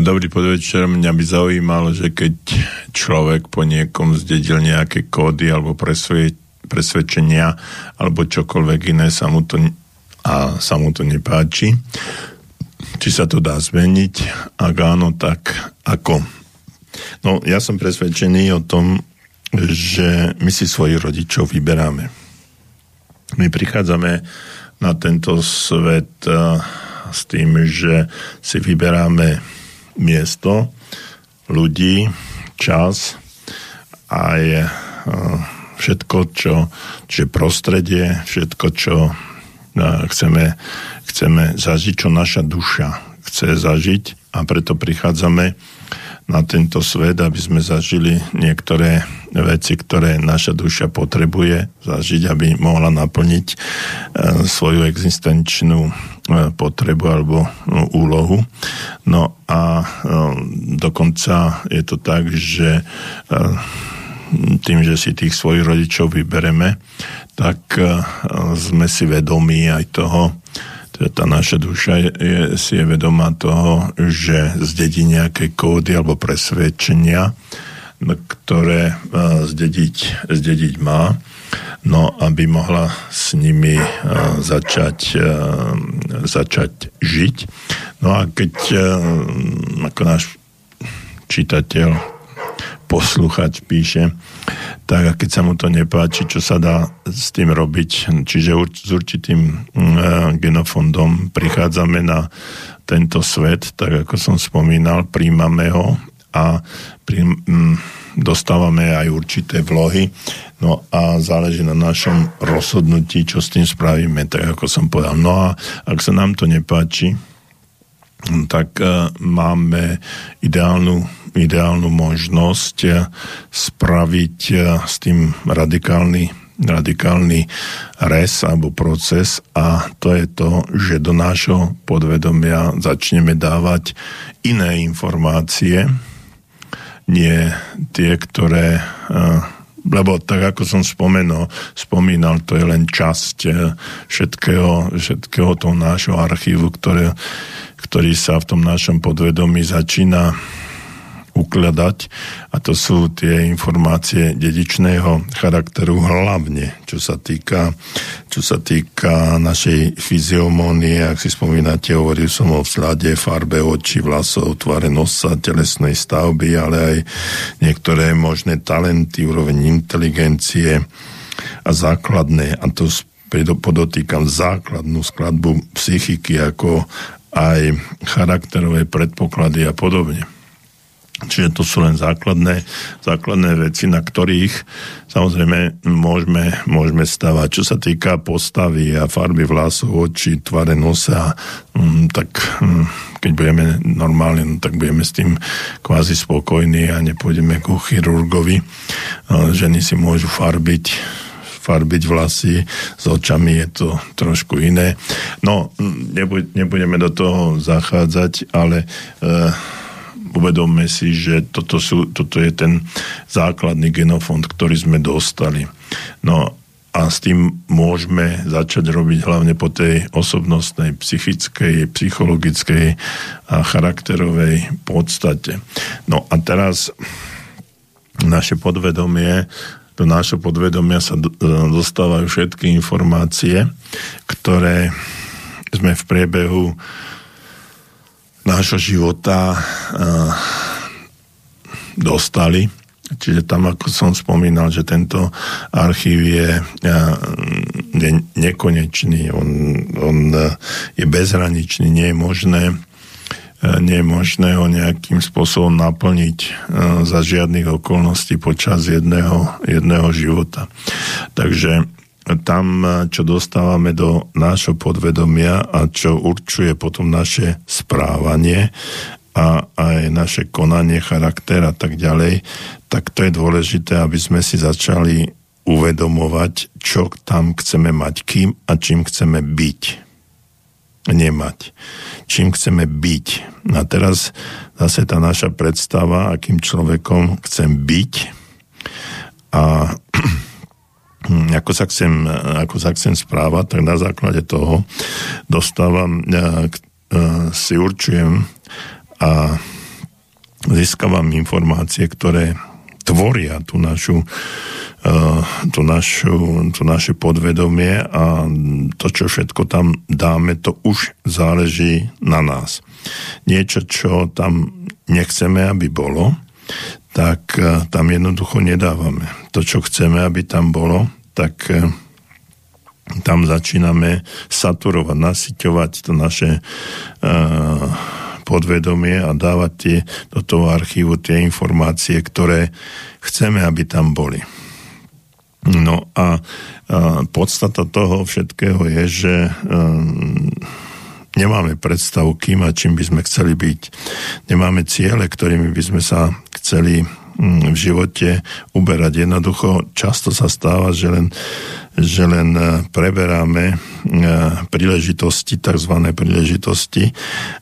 Dobrý podvečer, mňa by zaujímalo, že keď človek po niekom zdedil nejaké kódy alebo presvie, presvedčenia alebo čokoľvek iné sa mu to, a sa mu to nepáči, či sa to dá zmeniť, ak áno, tak ako? No, ja som presvedčený o tom, že my si svojich rodičov vyberáme. My prichádzame na tento svet eh, s tým, že si vyberáme miesto, ľudí, čas aj eh, všetko, čo, čiže prostredie, všetko, čo eh, chceme, chceme zažiť, čo naša duša chce zažiť. A preto prichádzame na tento svet, aby sme zažili niektoré veci, ktoré naša duša potrebuje zažiť, aby mohla naplniť e, svoju existenčnú e, potrebu alebo no, úlohu. No a e, dokonca je to tak, že tým, že si tých svojich rodičov vybereme, tak sme si vedomí aj toho, teda tá naša duša je, je, si je vedomá toho, že zdedí nejaké kódy alebo presvedčenia, ktoré uh, zdediť, zdediť má, no aby mohla s nimi uh, začať, uh, začať žiť. No a keď ako náš čitateľ posluchač píše, tak a keď sa mu to nepáči, čo sa dá s tým robiť. Čiže s určitým mm, e, genofondom prichádzame na tento svet, tak ako som spomínal, príjmame ho a prí, mm, dostávame aj určité vlohy, no a záleží na našom rozhodnutí, čo s tým spravíme, tak ako som povedal. No a ak sa nám to nepáči, tak uh, máme ideálnu ideálnu možnosť eh, spraviť eh, s tým radikálny, radikálny res alebo proces a to je to, že do nášho podvedomia začneme dávať iné informácie, nie tie, ktoré eh, lebo tak ako som spomenul, spomínal, to je len časť všetkého, všetkého toho nášho archívu, ktoré, ktorý sa v tom našom podvedomí začína ukladať. A to sú tie informácie dedičného charakteru hlavne, čo sa týka, čo sa týka našej fyziomónie, ak si spomínate, hovoril som o vzhľade, farbe očí, vlasov, tvare nosa, telesnej stavby, ale aj niektoré možné talenty, úroveň inteligencie a základné, a to podotýkam základnú skladbu psychiky, ako aj charakterové predpoklady a podobne. Čiže to sú len základné, základné veci, na ktorých samozrejme môžeme, môžeme stavať. Čo sa týka postavy a farby vlasov, očí, tvare nosa, um, tak um, keď budeme normálne, no, tak budeme s tým kvázi spokojní a nepôjdeme ku chirurgovi. Ženy si môžu farbiť farbiť vlasy, s očami je to trošku iné. No, nebudeme do toho zachádzať, ale uh, uvedomme si, že toto, sú, toto je ten základný genofond, ktorý sme dostali. No a s tým môžeme začať robiť hlavne po tej osobnostnej, psychickej, psychologickej a charakterovej podstate. No a teraz naše podvedomie, do nášho podvedomia sa dostávajú všetky informácie, ktoré sme v priebehu nášho života uh, dostali. Čiže tam, ako som spomínal, že tento archív je, je nekonečný, on, on uh, je bezhraničný, nie je možné nie je možné ho nejakým spôsobom naplniť za žiadnych okolností počas jedného, jedného života. Takže tam, čo dostávame do nášho podvedomia a čo určuje potom naše správanie a aj naše konanie, charakter a tak ďalej, tak to je dôležité, aby sme si začali uvedomovať, čo tam chceme mať, kým a čím chceme byť. Nemať. Čím chceme byť. A teraz zase tá naša predstava, akým človekom chcem byť a ako sa chcem, ako sa chcem správať, tak na základe toho dostávam, e, si určujem a získavam informácie, ktoré tvoria tú našu, tú našu, tú naše podvedomie a to, čo všetko tam dáme, to už záleží na nás. Niečo, čo tam nechceme, aby bolo, tak e, tam jednoducho nedávame. To, čo chceme, aby tam bolo, tak e, tam začíname saturovať, nasyťovať to naše e, podvedomie a dávať tie, do toho archívu tie informácie, ktoré chceme, aby tam boli. No a, a podstata toho všetkého je, že nemáme predstavu, kým a čím by sme chceli byť. Nemáme ciele, ktorými by sme sa chceli mm, v živote uberať. Jednoducho často sa stáva, že len, že len e, preberáme e, príležitosti, tzv. príležitosti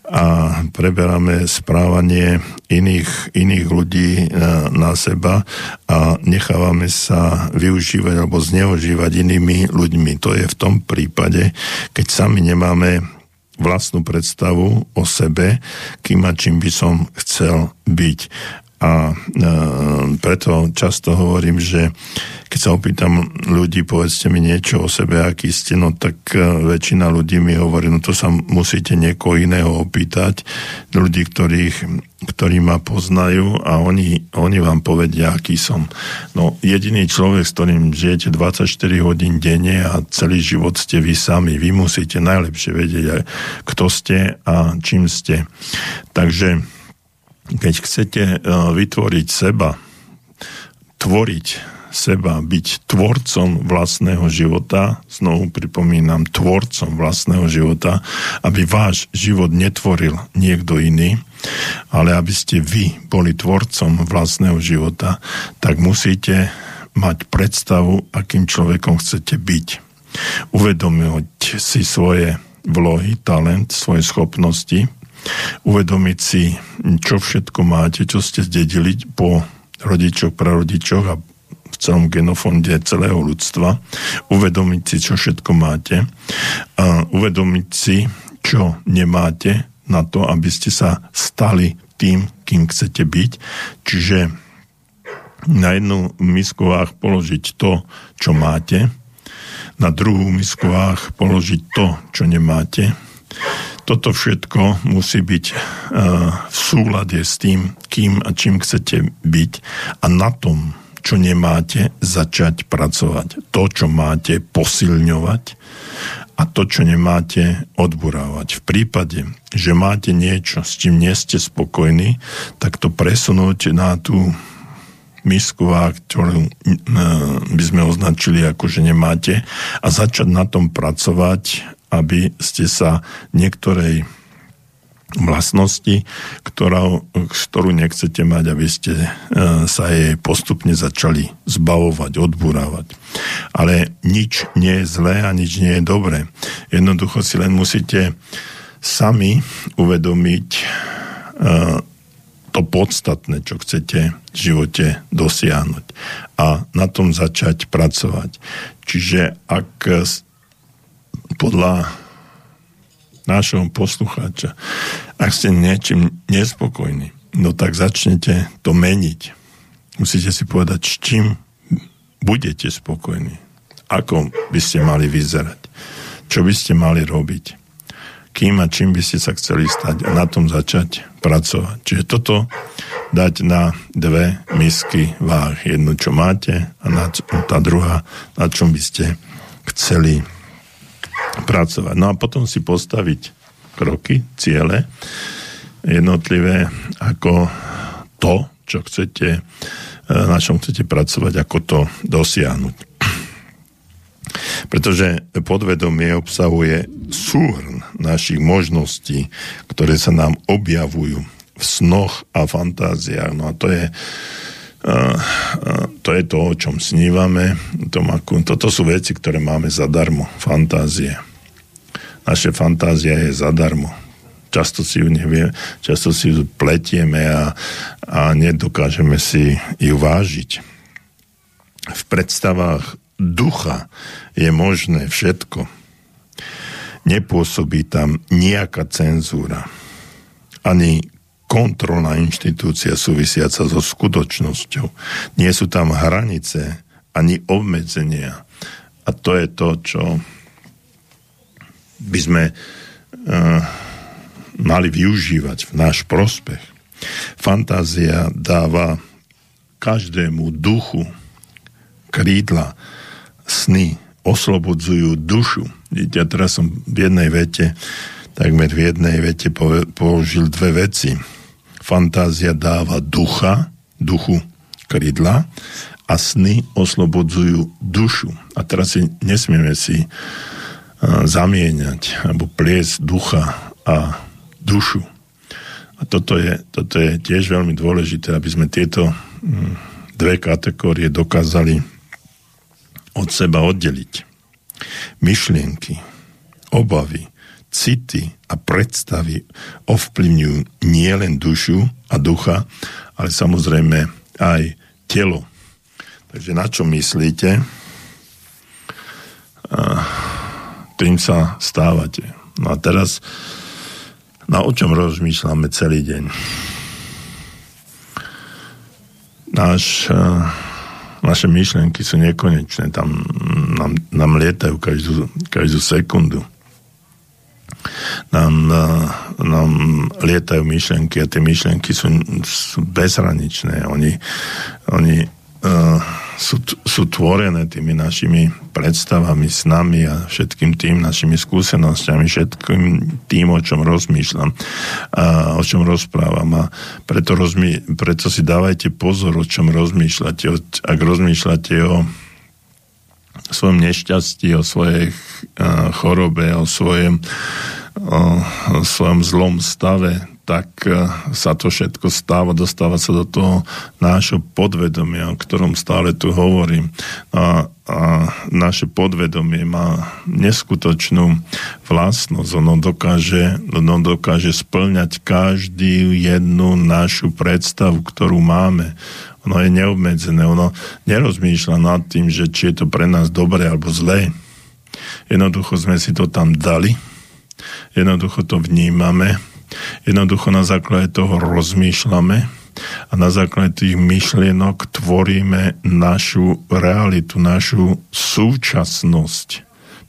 a preberáme správanie iných, iných ľudí e, na seba a nechávame sa využívať alebo zneužívať inými ľuďmi. To je v tom prípade, keď sami nemáme vlastnú predstavu o sebe, kým a čím by som chcel byť. A e, preto často hovorím, že keď sa opýtam ľudí, povedzte mi niečo o sebe, aký ste, no tak e, väčšina ľudí mi hovorí, no to sa musíte niekoho iného opýtať, ľudí, ktorých, ktorí ma poznajú a oni, oni vám povedia, aký som. No jediný človek, s ktorým žijete 24 hodín denne a celý život ste vy sami, vy musíte najlepšie vedieť, aj kto ste a čím ste. Takže keď chcete e, vytvoriť seba, tvoriť seba, byť tvorcom vlastného života, znovu pripomínam, tvorcom vlastného života, aby váš život netvoril niekto iný, ale aby ste vy boli tvorcom vlastného života, tak musíte mať predstavu, akým človekom chcete byť. Uvedomiť si svoje vlohy, talent, svoje schopnosti, uvedomiť si, čo všetko máte, čo ste zdedili po rodičoch, prarodičoch a v celom genofonde celého ľudstva, uvedomiť si, čo všetko máte. A uvedomiť si, čo nemáte na to, aby ste sa stali tým, kým chcete byť. Čiže na jednu misku váh položiť to, čo máte, na druhú misku váh položiť to, čo nemáte, toto všetko musí byť uh, v súlade s tým, kým a čím chcete byť a na tom, čo nemáte, začať pracovať. To, čo máte, posilňovať a to, čo nemáte, odburávať. V prípade, že máte niečo, s čím nie ste spokojní, tak to presunúť na tú misku, ktorú by sme označili ako, že nemáte a začať na tom pracovať aby ste sa niektorej vlastnosti, ktorá, ktorú nechcete mať, aby ste e, sa jej postupne začali zbavovať, odburávať. Ale nič nie je zlé a nič nie je dobré. Jednoducho si len musíte sami uvedomiť e, to podstatné, čo chcete v živote dosiahnuť a na tom začať pracovať. Čiže ak podľa nášho poslucháča, ak ste niečím nespokojní, no tak začnete to meniť. Musíte si povedať, s čím budete spokojní. Ako by ste mali vyzerať. Čo by ste mali robiť. Kým a čím by ste sa chceli stať a na tom začať pracovať. Čiže toto dať na dve misky váh. Jednu, čo máte a na, tá druhá, na čom by ste chceli pracovať. No a potom si postaviť kroky, ciele jednotlivé ako to, čo chcete, e, na čom chcete pracovať, ako to dosiahnuť. Pretože podvedomie obsahuje súhrn našich možností, ktoré sa nám objavujú v snoch a fantáziách. No a to je to je to, o čom snívame. Toto sú veci, ktoré máme zadarmo. Fantázie. Naše fantázia je zadarmo. Často si ju nevie, často si ju pletieme a, a nedokážeme si ju vážiť. V predstavách ducha je možné všetko. Nepôsobí tam nejaká cenzúra. Ani kontrolná inštitúcia súvisiaca so skutočnosťou. Nie sú tam hranice ani obmedzenia. A to je to, čo by sme uh, mali využívať v náš prospech. Fantázia dáva každému duchu krídla, sny, oslobodzujú dušu. Ja teraz som v jednej vete, takmer v jednej vete použil dve veci Fantázia dáva ducha, duchu krydla a sny oslobodzujú dušu. A teraz si nesmieme si zamieňať alebo pliesť ducha a dušu. A toto je, toto je tiež veľmi dôležité, aby sme tieto mm, dve kategórie dokázali od seba oddeliť. Myšlienky, obavy, city a predstavy ovplyvňujú nielen dušu a ducha, ale samozrejme aj telo. Takže na čo myslíte, tým sa stávate. No a teraz, na o čom rozmýšľame celý deň? Náš, naše myšlienky sú nekonečné, tam nám, nám lietajú každú, každú sekundu. Nám, nám lietajú myšlienky a tie myšlienky sú, sú bezhraničné. Oni, oni uh, sú, sú tvorené tými našimi predstavami, snami a všetkým tým našimi skúsenosťami, všetkým tým, o čom rozmýšľam a o čom rozprávam. A preto, rozmý, preto si dávajte pozor, o čom rozmýšľate. Ak rozmýšľate o svojom nešťastí, o svojej chorobe, o svojom, o svojom zlom stave, tak e, sa to všetko stáva, dostáva sa do toho nášho podvedomia, o ktorom stále tu hovorím. A, a naše podvedomie má neskutočnú vlastnosť. Ono dokáže, ono dokáže splňať každú jednu našu predstavu, ktorú máme. Ono je neobmedzené, ono nerozmýšľa nad tým, že či je to pre nás dobré alebo zlé. Jednoducho sme si to tam dali, jednoducho to vnímame Jednoducho na základe toho rozmýšľame a na základe tých myšlienok tvoríme našu realitu, našu súčasnosť.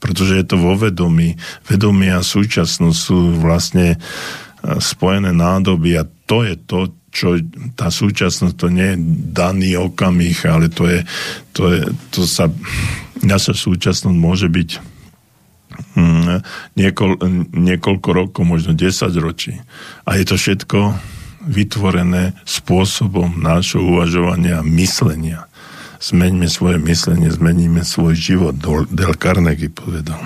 Pretože je to vo vedomí. Vedomie a súčasnosť sú vlastne e, spojené nádoby a to je to, čo tá súčasnosť, to nie je daný okamih, ale to je, to je, to sa, naša súčasnosť môže byť Mm, niekoľ, niekoľko rokov, možno 10 ročí. A je to všetko vytvorené spôsobom nášho uvažovania a myslenia. Zmeňme svoje myslenie, zmeníme svoj život. Del Carnegie povedal.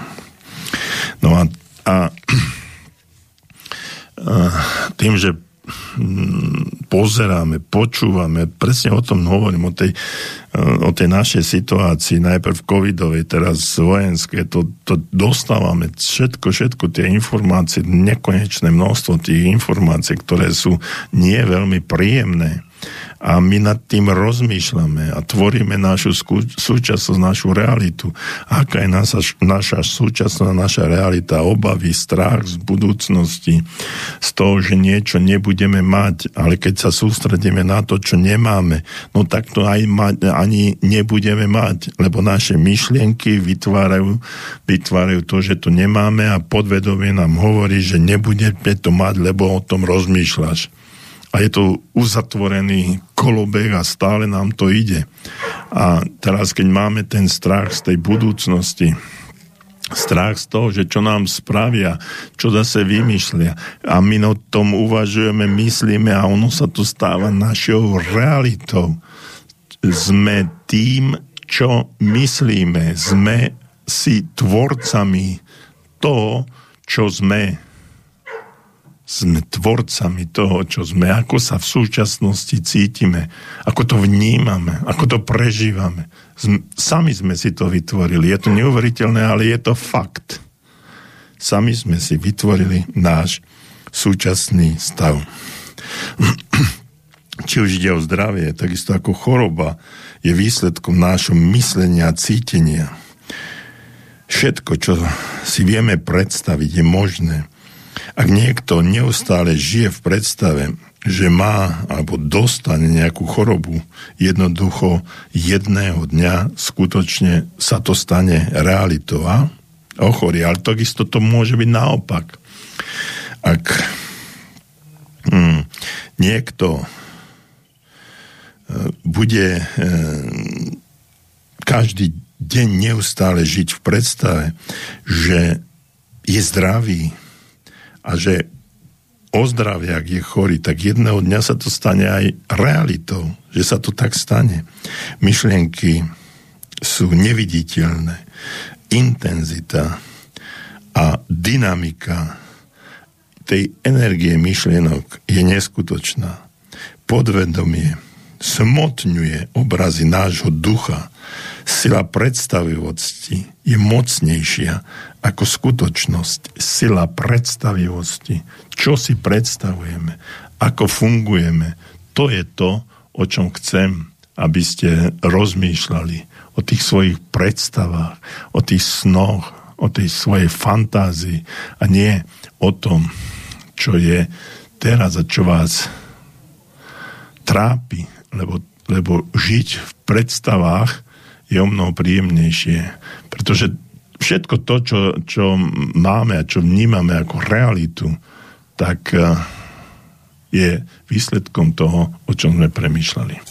No a, a, a tým, že pozeráme, počúvame, presne o tom hovorím, o tej, o tej našej situácii, najprv covidovej, teraz vojenské, to, to dostávame všetko, všetko tie informácie, nekonečné množstvo tých informácií, ktoré sú nie veľmi príjemné a my nad tým rozmýšľame a tvoríme našu súčasnosť, našu realitu. Aká je naša, naša súčasná, naša realita, obavy, strach z budúcnosti, z toho, že niečo nebudeme mať, ale keď sa sústredíme na to, čo nemáme, no tak to aj mať, ani nebudeme mať, lebo naše myšlienky vytvárajú, vytvárajú to, že to nemáme a podvedomie nám hovorí, že nebudeme to mať, lebo o tom rozmýšľaš a je to uzatvorený kolobeh a stále nám to ide. A teraz, keď máme ten strach z tej budúcnosti, strach z toho, že čo nám spravia, čo zase vymýšľia a my o tom uvažujeme, myslíme a ono sa to stáva našou realitou. Sme tým, čo myslíme. Sme si tvorcami toho, čo sme sme tvorcami toho, čo sme, ako sa v súčasnosti cítime, ako to vnímame, ako to prežívame. Sami sme si to vytvorili. Je to neuveriteľné, ale je to fakt. Sami sme si vytvorili náš súčasný stav. Či už ide o zdravie, takisto ako choroba je výsledkom nášho myslenia a cítenia. Všetko, čo si vieme predstaviť, je možné ak niekto neustále žije v predstave, že má alebo dostane nejakú chorobu, jednoducho jedného dňa skutočne sa to stane realitou a ochorie. Ale takisto to môže byť naopak. Ak hm, niekto e, bude e, každý deň neustále žiť v predstave, že je zdravý, a že ozdravie, ak je chorý, tak jedného dňa sa to stane aj realitou, že sa to tak stane. Myšlienky sú neviditeľné. Intenzita a dynamika tej energie myšlienok je neskutočná. Podvedomie smotňuje obrazy nášho ducha. Sila predstavivosti je mocnejšia ako skutočnosť. Sila predstavivosti. Čo si predstavujeme? Ako fungujeme? To je to, o čom chcem, aby ste rozmýšľali o tých svojich predstavách, o tých snoch, o tej svojej fantázii a nie o tom, čo je teraz a čo vás trápi, lebo, lebo žiť v predstavách je o mnoho príjemnejšie, pretože všetko to, čo, čo máme a čo vnímame ako realitu, tak eh, je výsledkom toho, o čom sme premyšľali.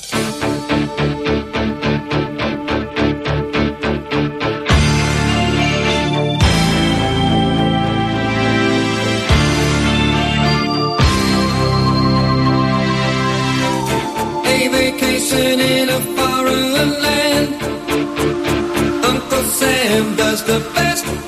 Sam does the best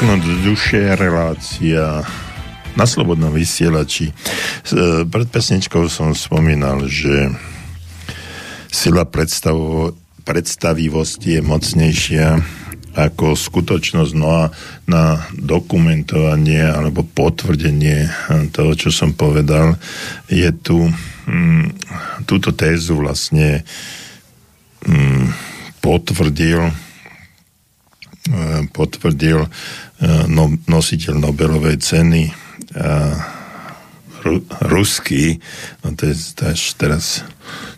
Okno do duše, relácia na slobodnom vysielači. E, Pred pesničkou som spomínal, že sila predstavo, predstavivosti je mocnejšia ako skutočnosť. No a na dokumentovanie alebo potvrdenie toho, čo som povedal, je tu mm, túto tézu vlastne mm, potvrdil e, potvrdil no, nositeľ Nobelovej ceny a ru, ruský, no to je až teraz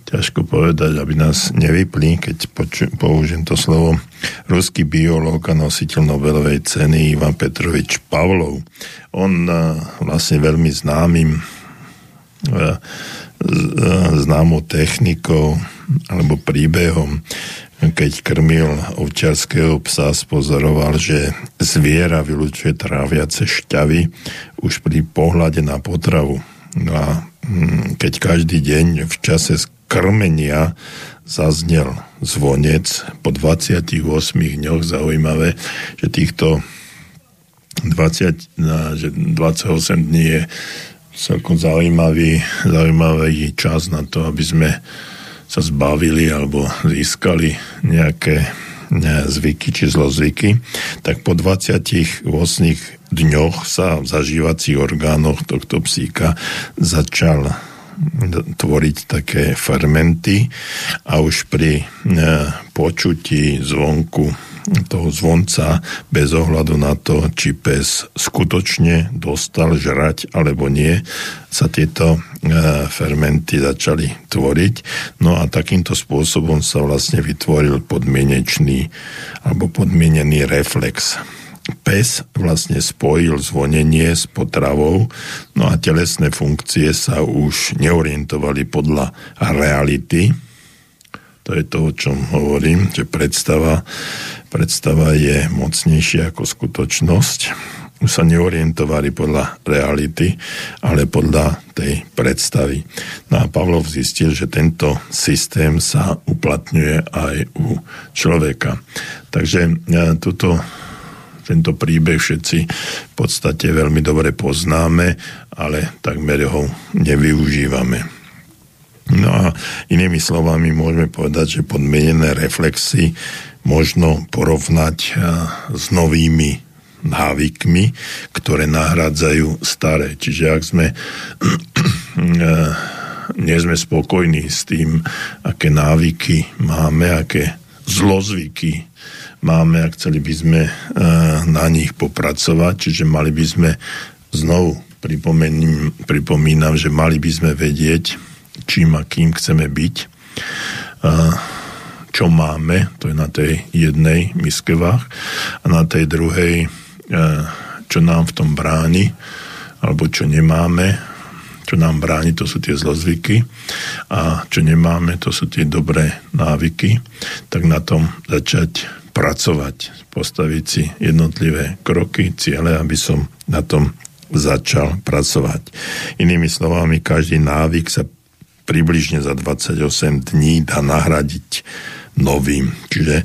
ťažko povedať, aby nás nevypli, keď poču, použijem to slovo, ruský biológ a nositeľ Nobelovej ceny Ivan Petrovič Pavlov. On a, vlastne veľmi známym známou technikou alebo príbehom keď krmil ovčiarského psa, spozoroval, že zviera vylučuje tráviace šťavy už pri pohľade na potravu. No a mm, keď každý deň v čase krmenia zaznel zvonec po 28 dňoch, zaujímavé, že týchto 20, na- že 28 dní je celkom zaujímavý, zaujímavý čas na to, aby sme sa zbavili alebo získali nejaké ne, zvyky či zlozvyky, tak po 28 dňoch sa v zažívacích orgánoch tohto psíka začal tvoriť také fermenty a už pri počutí zvonku toho zvonca bez ohľadu na to, či pes skutočne dostal žrať alebo nie, sa tieto e, fermenty začali tvoriť. No a takýmto spôsobom sa vlastne vytvoril podmienečný alebo podmienený reflex pes vlastne spojil zvonenie s potravou, no a telesné funkcie sa už neorientovali podľa reality. To je to, o čom hovorím, že predstava, predstava je mocnejšia ako skutočnosť. Už sa neorientovali podľa reality, ale podľa tej predstavy. No a Pavlov zistil, že tento systém sa uplatňuje aj u človeka. Takže e, tuto tento príbeh všetci v podstate veľmi dobre poznáme, ale takmer ho nevyužívame. No a inými slovami môžeme povedať, že podmienené reflexy možno porovnať a, s novými návykmi, ktoré nahrádzajú staré. Čiže ak sme nie sme spokojní s tým, aké návyky máme, aké zlozvyky máme a chceli by sme eh, na nich popracovať, čiže mali by sme znovu pripomínam, že mali by sme vedieť, čím a kým chceme byť, eh, čo máme, to je na tej jednej miske váh, a na tej druhej, eh, čo nám v tom bráni, alebo čo nemáme, čo nám bráni, to sú tie zlozvyky a čo nemáme, to sú tie dobré návyky, tak na tom začať pracovať, postaviť si jednotlivé kroky, ciele, aby som na tom začal pracovať. Inými slovami, každý návyk sa približne za 28 dní dá nahradiť novým. Čiže e,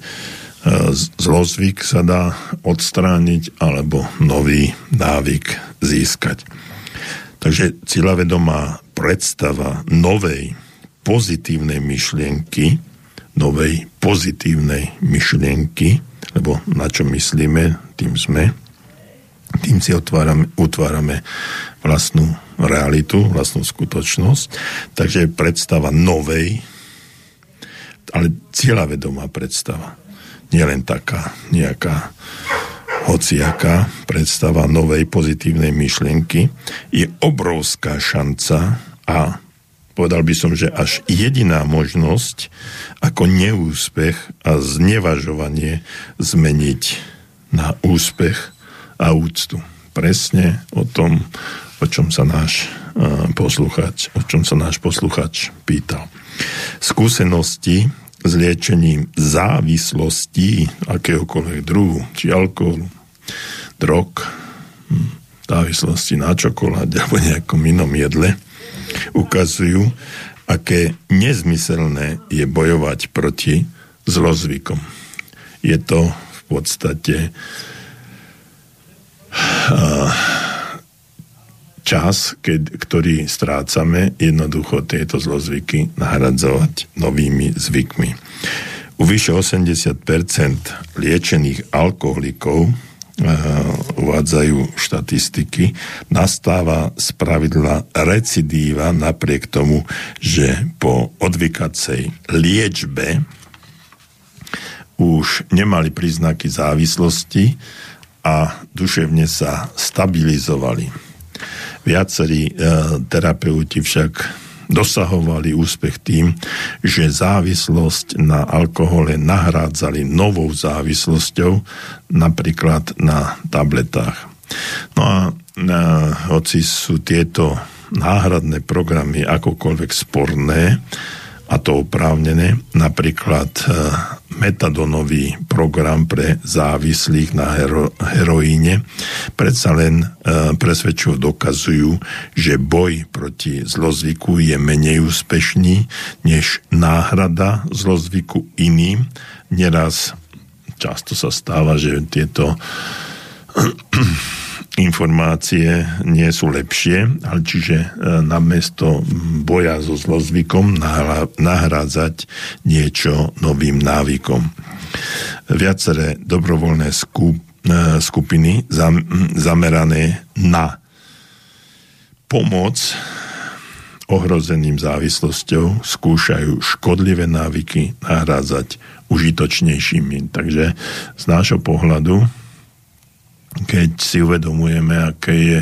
zlozvyk sa dá odstrániť alebo nový návyk získať. Takže cieľavedomá predstava novej pozitívnej myšlienky, novej pozitívnej myšlienky, lebo na čo myslíme, tým sme, tým si otvárame, utvárame vlastnú realitu, vlastnú skutočnosť. Takže predstava novej, ale cieľavedomá predstava. Nie len taká nejaká hociaká predstava novej pozitívnej myšlienky je obrovská šanca a povedal by som, že až jediná možnosť ako neúspech a znevažovanie zmeniť na úspech a úctu. Presne o tom, o čom sa náš eh, posluchač, o čom sa náš posluchač pýtal. Skúsenosti s liečením závislostí akéhokoľvek druhu, či alkoholu, drog, hm, závislosti na čokoláde alebo nejakom inom jedle, ukazujú, aké nezmyselné je bojovať proti zlozvykom. Je to v podstate čas, keď, ktorý strácame, jednoducho tieto zlozvyky nahradzovať novými zvykmi. U vyše 80 liečených alkoholikov eh, uvádzajú štatistiky, nastáva spravidla recidíva napriek tomu, že po odvykacej liečbe už nemali príznaky závislosti a duševne sa stabilizovali. Viacerí e, terapeuti však dosahovali úspech tým, že závislosť na alkohole nahrádzali novou závislosťou, napríklad na tabletách. No a e, hoci sú tieto náhradné programy akokoľvek sporné, a to oprávnené, napríklad e, metadonový program pre závislých na hero, heroíne, predsa len e, presvedčivo dokazujú, že boj proti zlozvyku je menej úspešný než náhrada zlozvyku iným. Neraz často sa stáva, že tieto informácie nie sú lepšie, ale čiže e, namiesto boja so zlozvykom nahrádzať niečo novým návykom. Viaceré dobrovoľné e, skupiny zam, zamerané na pomoc ohrozeným závislosťou skúšajú škodlivé návyky nahrádzať užitočnejšími. Takže z nášho pohľadu keď si uvedomujeme, aké je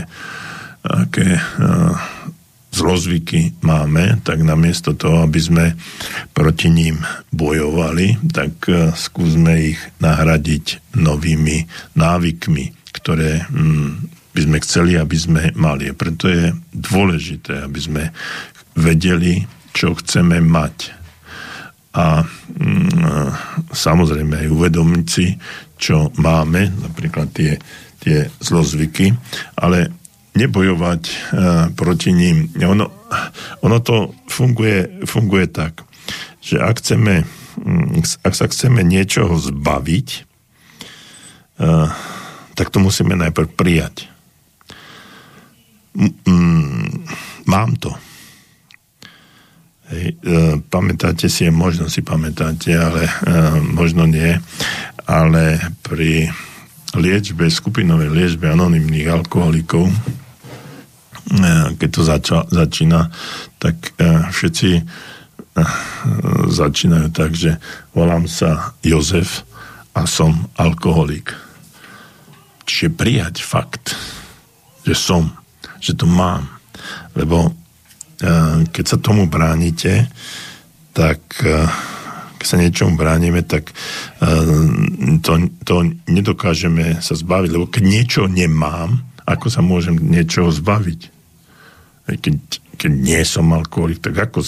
aké uh, zlozvyky máme, tak namiesto toho, aby sme proti ním bojovali, tak uh, skúsme ich nahradiť novými návykmi, ktoré um, by sme chceli, aby sme mali. Preto je dôležité, aby sme vedeli, čo chceme mať. A um, samozrejme aj uvedomiť si, čo máme, napríklad tie tie zlozvyky, ale nebojovať uh, proti ním. Ono, ono to funguje, funguje tak, že ak, chceme, um, ak sa chceme niečoho zbaviť, uh, tak to musíme najprv prijať. Mm, mám to. Hej, uh, pamätáte si, možno si pamätáte, ale uh, možno nie, ale pri liečbe, skupinovej liečbe anonimných alkoholikov, e, keď to zača, začína, tak e, všetci e, začínajú tak, že volám sa Jozef a som alkoholik. Čiže prijať fakt, že som, že to mám. Lebo keď sa tomu bránite, tak keď sa niečomu bránime, tak eh, to, to nedokážeme sa zbaviť, lebo keď niečo nemám, ako sa môžem niečoho zbaviť? Keď, keď nie som alkoholik, tak ako,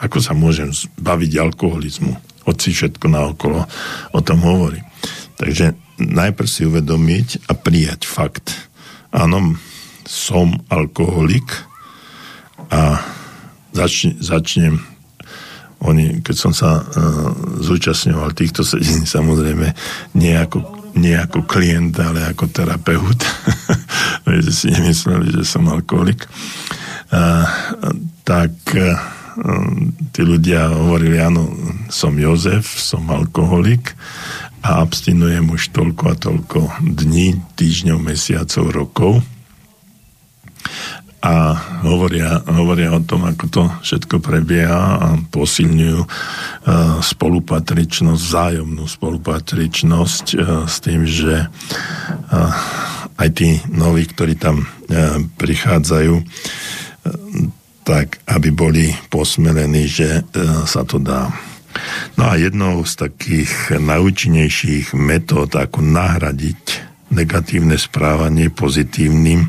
ako sa môžem zbaviť alkoholizmu? Hoci všetko naokolo o tom hovorí. Takže najprv si uvedomiť a prijať fakt. Áno, som alkoholik a začne, začnem. Oni, keď som sa uh, zúčastňoval týchto sedení, samozrejme, nie ako, nie ako klient, ale ako terapeut, že si nemysleli, že som alkoholik, uh, tak uh, tí ľudia hovorili, áno, som Jozef, som alkoholik a abstinujem už toľko a toľko dní, týždňov, mesiacov, rokov a hovoria, hovoria o tom, ako to všetko prebieha a posilňujú uh, spolupatričnosť, vzájomnú spolupatričnosť uh, s tým, že uh, aj tí noví, ktorí tam prichádzajú, tak aby boli posmelení, že sa to dá. No a jednou z takých najúčinnejších metód, ako nahradiť negatívne správanie pozitívnym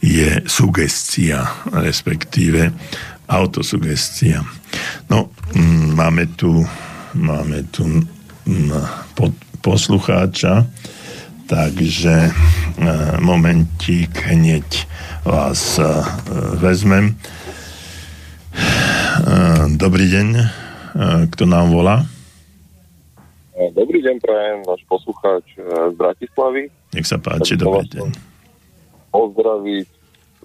je sugestia, respektíve autosugestia. No, mm, máme tu, máme tu mm, poslucháča, takže e, momentík hneď vás e, vezmem. E, dobrý deň, kto nám volá? Dobrý deň, prajem, váš poslucháč z Bratislavy. Nech sa páči, dobrý deň. pozdraviť.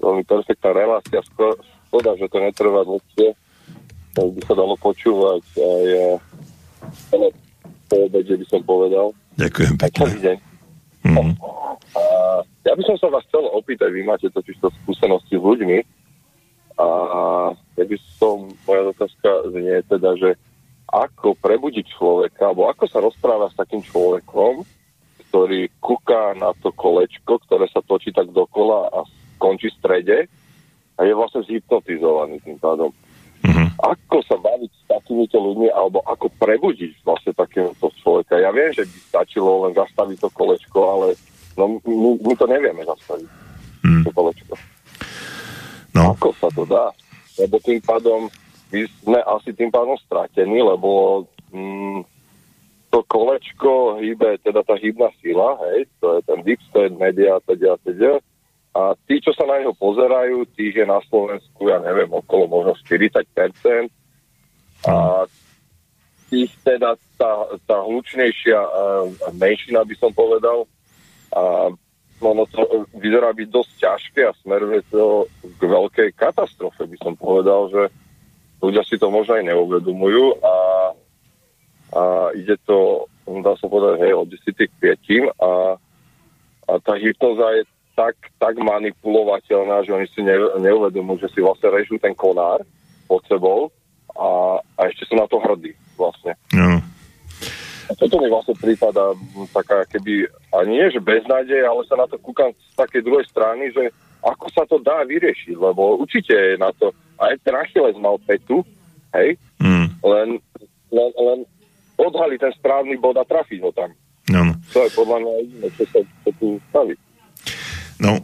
Veľmi perfektná relácia. Škoda, že to netrvá dlhšie. Tak by sa dalo počúvať aj ale po obede by som povedal. Ďakujem pekne. Mhm. A ja by som sa vás chcel opýtať, vy máte totiž to skúsenosti s ľuďmi a ja by som, moja otázka znie teda, že ako prebudiť človeka, alebo ako sa rozpráva s takým človekom, ktorý kúka na to kolečko, ktoré sa točí tak dokola a končí v strede a je vlastne zhypnotizovaný tým pádom. Mhm. Ako sa baviť s takýmito ľuďmi, alebo ako prebudiť vlastne takéhoto človeka. Ja viem, že by stačilo len zastaviť to kolečko, ale no, my, my to nevieme zastaviť, Mhm. to kolečko. No, Ako sa to dá? Lebo tým pádom my sme asi tým pádom stratení, lebo mm, to kolečko hýbe, teda tá hybná sila, hej, to je ten deep state, media, teda, teda. A tí, čo sa na neho pozerajú, tých je na Slovensku, ja neviem, okolo možno 40%. A tých teda tá, tá hlučnejšia uh, menšina, by som povedal, a ono to e, vyzerá byť dosť ťažké a smeruje to k veľkej katastrofe, by som povedal, že ľudia si to možno aj neuvedomujú a, a ide to, dá sa povedať, hej, od 10 k 5 a, a tá hypnoza je tak, tak manipulovateľná, že oni si ne, neuvedomujú, že si vlastne režú ten konár pod sebou a, a ešte sú na to hrdí vlastne. no. A toto mi vlastne prípada taká keby, a nie že beznádej, ale sa na to kúkam z takej druhej strany, že ako sa to dá vyriešiť, lebo určite je na to, aj ten Achilles mal petu, hej, Mm. len, len, len odhali ten správny bod a trafiť ho tam. No, no. To je podľa mňa jediné, čo sa čo tu staví. No,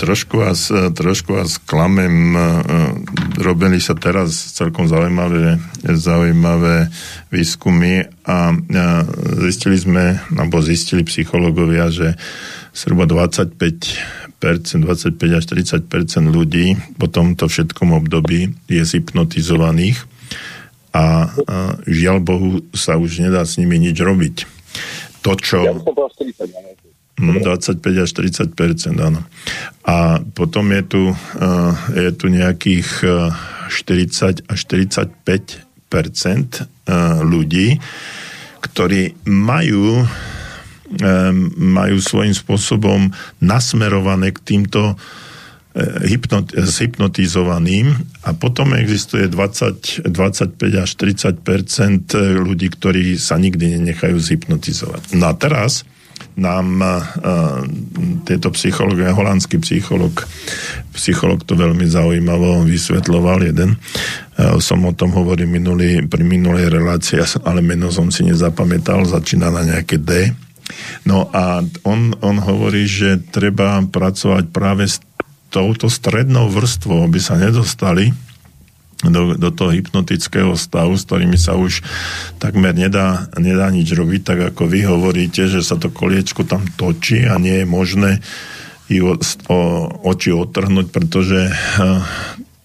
trošku vás, trošku vás klamem. e, Robili sa teraz celkom zaujímavé, zaujímavé výskumy a e, zistili sme, alebo zistili psychológovia, že zhruba 25 25 až 30% ľudí po tomto všetkom období je zhypnotizovaných a, a žiaľ Bohu sa už nedá s nimi nič robiť. To, čo... Ja by som povedal 40, áno. Mm, 25 až 30 áno. A potom je tu, je tu nejakých uh, 40 až 45 uh, ľudí, ktorí majú majú svojím spôsobom nasmerované k týmto eh, hypnot, zhypnotizovaným a potom existuje 20, 25 až 30% ľudí, ktorí sa nikdy nenechajú zhypnotizovať. No a teraz nám uh, tieto psychológie, holandský psycholog, psycholog to veľmi zaujímavo vysvetloval jeden. Uh, som o tom hovoril minulý, pri minulej relácii, ale meno som si nezapamätal, začína na nejaké D. No a on, on hovorí, že treba pracovať práve s touto strednou vrstvou, aby sa nedostali do, do toho hypnotického stavu, s ktorými sa už takmer nedá, nedá nič robiť, tak ako vy hovoríte, že sa to koliečko tam točí a nie je možné ju o, o, oči otrhnúť, pretože uh,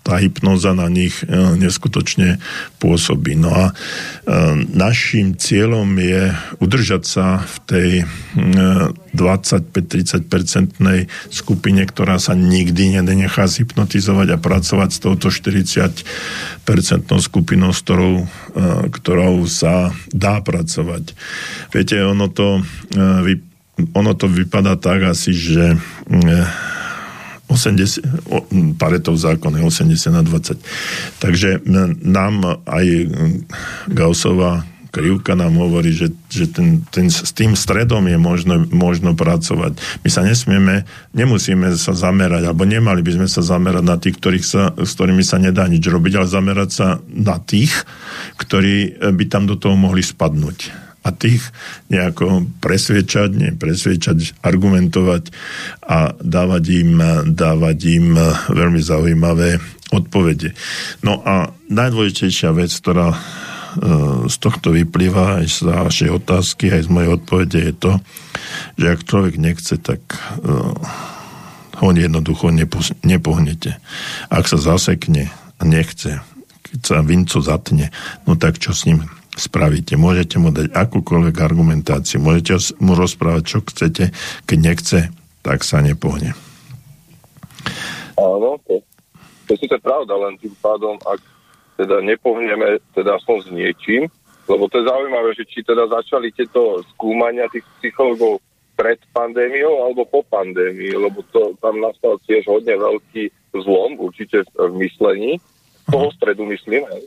tá hypnoza na nich uh, neskutočne pôsobí. No a uh, našim cieľom je udržať sa v tej uh, 25-30% skupine, ktorá sa nikdy nenechá zhypnotizovať a pracovať s touto 40% skupinou, s ktorou, ktorou sa dá pracovať. Viete, ono to, ono to vypadá tak asi, že 80, o, Paretov zákon je 80 na 20. Takže nám aj Gaussová krivka nám hovorí, že, že ten, ten, s tým stredom je možno, možno pracovať. My sa nesmieme, nemusíme sa zamerať, alebo nemali by sme sa zamerať na tých, ktorých sa, s ktorými sa nedá nič robiť, ale zamerať sa na tých, ktorí by tam do toho mohli spadnúť a tých nejako presviečať, nie presviečať, argumentovať a dávať im, dávať im veľmi zaujímavé odpovede. No a najdôležitejšia vec, ktorá e, z tohto vyplýva aj z vašej otázky, aj z mojej odpovede je to, že ak človek nechce, tak uh, ho jednoducho nepo, nepohnete. Ak sa zasekne a nechce, keď sa vinco zatne, no tak čo s ním spravíte. Môžete mu dať akúkoľvek argumentáciu, môžete mu rozprávať, čo chcete, keď nechce, tak sa nepohne. Áno, to, to je pravda, len tým pádom, ak teda nepohneme teda aspoň s niečím, lebo to je zaujímavé, že či teda začali tieto skúmania tých psychologov pred pandémiou alebo po pandémii, lebo to tam nastal tiež hodne veľký zlom určite v myslení, toho stredu myslím, hej.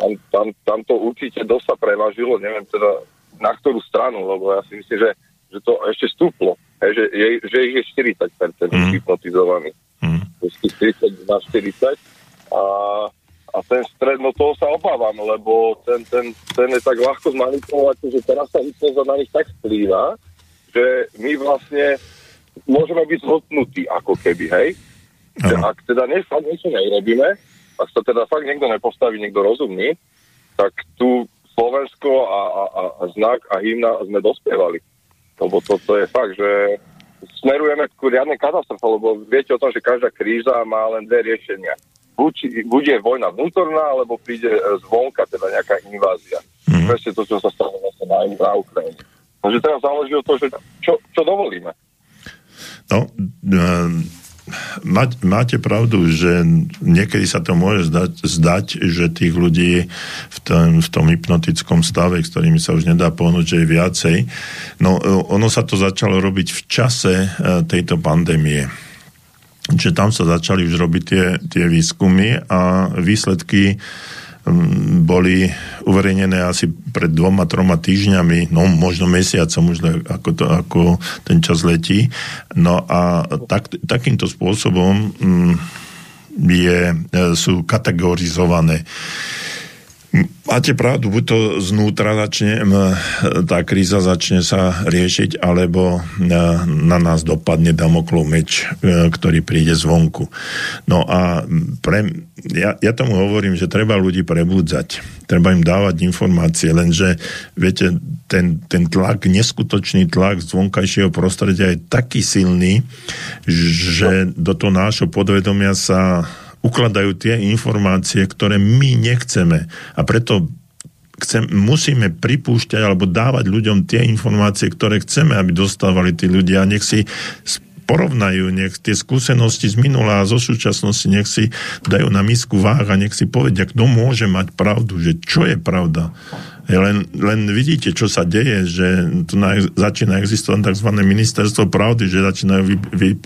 Tam, tam, tam to určite dosť sa prevažilo, neviem teda na ktorú stranu, lebo ja si myslím, že, že to ešte stúplo, hej, že, je, že ich je 40% mm. hypnotizovaných. Mm. 40 na 40 a, a ten stred, no toho sa obávam, lebo ten, ten, ten je tak ľahko zmanipulovať, že teraz sa hypnoza na nich tak splýva, že my vlastne môžeme byť zhodnutí ako keby, hej? Že ak teda niečo nerobíme, ak sa teda fakt niekto nepostaví, niekto rozumný, tak tu Slovensko a, a, a, a znak a hymna sme dospievali. Lebo toto je fakt, že smerujeme k riadnej katastrofe, lebo viete o tom, že každá kríza má len dve riešenia. Buď, buď je vojna vnútorná, alebo príde zvonka, teda nejaká invázia. Mm. Presne to, čo sa stalo vlastne na, na Ukrajine. Takže teraz záleží o to, že čo, čo dovolíme. No, mať, máte pravdu, že niekedy sa to môže zdať, zdať že tých ľudí v tom, v tom hypnotickom stave, s ktorými sa už nedá pohnúť, že je viacej. No, e, ono sa to začalo robiť v čase e, tejto pandémie. Čiže tam sa začali už robiť tie, tie výskumy a výsledky boli uverejnené asi pred dvoma, troma týždňami, no možno mesiacom, le- ako, to, ako ten čas letí. No a tak, takýmto spôsobom je, e, sú kategorizované. Máte pravdu, buď to znútra začne, tá kríza začne sa riešiť, alebo na nás dopadne Damoklov meč, ktorý príde zvonku. No a pre, ja, ja tomu hovorím, že treba ľudí prebudzať. Treba im dávať informácie, lenže viete, ten, ten tlak, neskutočný tlak z vonkajšieho prostredia je taký silný, že do toho nášho podvedomia sa ukladajú tie informácie, ktoré my nechceme. A preto chcem, musíme pripúšťať alebo dávať ľuďom tie informácie, ktoré chceme, aby dostávali tí ľudia. Nech si porovnajú, nech tie skúsenosti z minula a zo súčasnosti nech si dajú na misku váh a nech si povedia, kto môže mať pravdu, že čo je pravda. Len, len vidíte, čo sa deje, že tu na, začína existovať tzv. ministerstvo pravdy, že začínajú vy, vyp,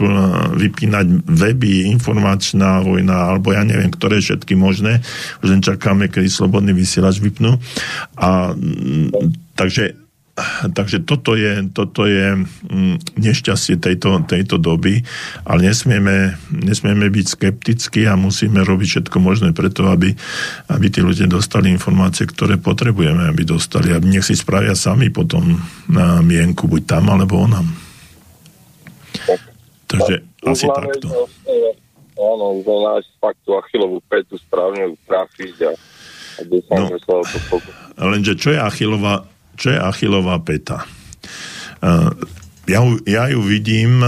vypínať weby, informačná vojna, alebo ja neviem, ktoré všetky možné. Už len čakáme, kedy slobodný vysielač vypnú. A takže Takže toto je, toto je mm, nešťastie tejto, tejto doby, ale nesmieme, nesmieme byť skeptickí a musíme robiť všetko možné preto, aby, aby tí ľudia dostali informácie, ktoré potrebujeme, aby dostali. A nech si spravia sami potom na mienku, buď tam, alebo onam. Takže asi Už máme takto. vlastne, Áno, už nájsť fakt tú achilovú petu, správne trafiť a, a No. Lenže čo je Achilová, čo je Achilová peta? Uh, ja, ja ju vidím,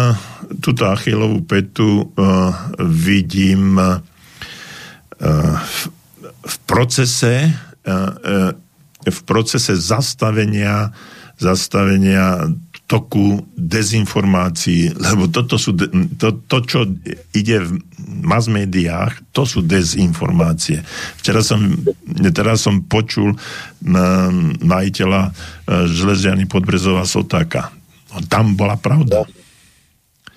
túto Achilovú petu uh, vidím uh, v, v procese v procese zastavenia zastavenia toku dezinformácií, lebo toto sú, de- to, to, čo ide v mass médiách, to sú dezinformácie. Včera som, teraz som počul na, majiteľa e, železiany Podbrezová Sotáka. No, tam bola pravda.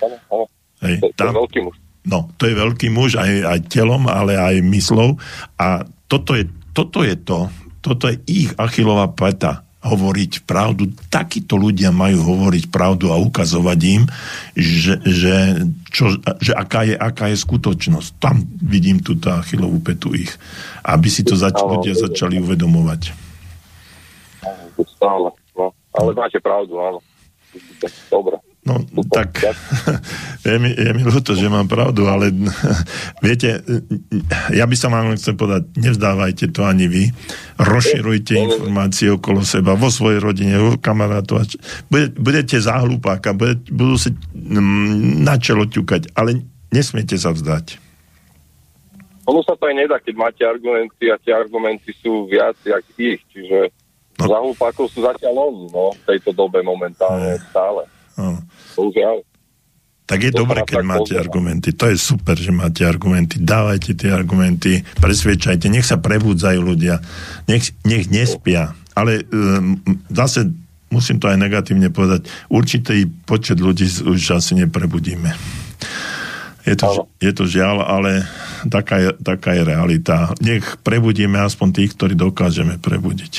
Áno, áno. Hej, To, to je tam, veľký muž. No, to je veľký muž aj, aj telom, ale aj myslou. A toto je, toto je to, toto je ich achilová peta hovoriť pravdu. Takíto ľudia majú hovoriť pravdu a ukazovať im, že, že, čo, že aká, je, aká je skutočnosť. Tam vidím túto achilovú petu ich. Aby si to zač- ľudia začali uvedomovať. Stále, no. Ale máte pravdu, áno. Dobre. No, tak je mi, je mi ľúto, že mám pravdu, ale viete, ja by som vám chcel povedať, nevzdávajte to ani vy, rozširujte informácie okolo seba, vo svojej rodine, vo Bude, budete za hlupáka, bude, budú si mm, na čelo ťukať, ale nesmiete sa vzdať. Ono sa to aj nedá, keď máte argumenty a tie argumenty sú viac jak ich, čiže No. za hlupákov sú zatiaľ oni, no, v tejto dobe momentálne stále. Bohužiaľ. Tak je dobre, keď máte pozerá. argumenty. To je super, že máte argumenty. Dávajte tie argumenty, presviečajte, nech sa prebudzajú ľudia, nech, nech nespia. Ale um, zase musím to aj negatívne povedať, určitý počet ľudí už asi neprebudíme. Je to, je to žiaľ, ale taká je, taká je realita. Nech prebudíme aspoň tých, ktorí dokážeme prebudiť.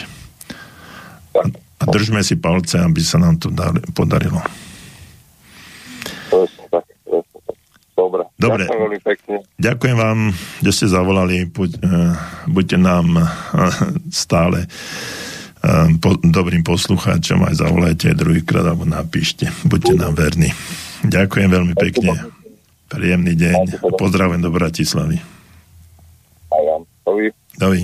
Tak, A držme si palce, aby sa nám to dar- podarilo. presne tak, presne tak. Dobre. Ďakujem veľmi pekne. Ďakujem vám, že ste zavolali. Buď, uh, buďte nám uh, stále uh, po, dobrým poslucháčom, aj zavolajte druhýkrát alebo napíšte. Buďte nám verní. Ďakujem veľmi pekne. Príjemný deň. Pozdravujem do Bratislavy. Aj vám. Dovi. Dovi.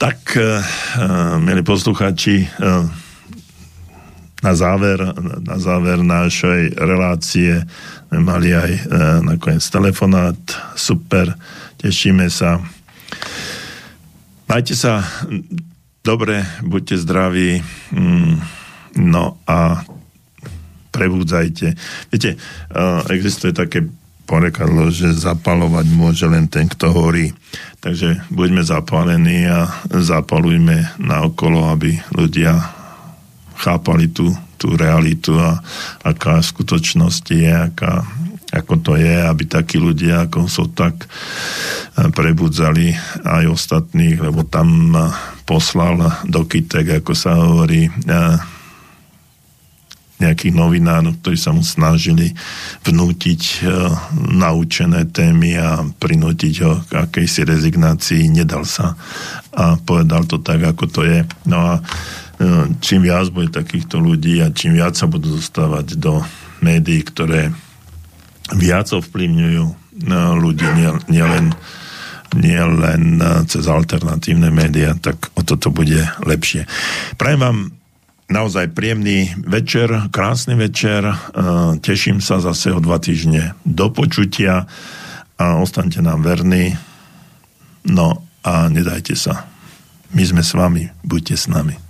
Tak, uh, milí poslucháči, uh, na záver, na záver našej relácie mali aj e, nakoniec telefonát. Super, tešíme sa. Majte sa dobre, buďte zdraví. Mm, no a prebudzajte. Viete, e, existuje také porekadlo, že zapalovať môže len ten, kto horí. Takže buďme zapálení a zapalujme na okolo, aby ľudia chápali tú, tú realitu a aká v je, aká, ako to je, aby takí ľudia ako sú tak eh, prebudzali aj ostatných, lebo tam eh, poslal do kytek, ako sa hovorí, eh, nejakých novinárov, ktorí sa mu snažili vnútiť naučené témy a prinútiť ho k akejsi rezignácii. Nedal sa a povedal to tak, ako to je. No a čím viac bude takýchto ľudí a čím viac sa budú dostávať do médií, ktoré viac ovplyvňujú e, ľudí, nielen nie nie len e, cez alternatívne médiá, tak o toto bude lepšie. Prajem vám naozaj príjemný večer, krásny večer. Teším sa zase o dva týždne do počutia a ostaňte nám verní. No a nedajte sa. My sme s vami, buďte s nami.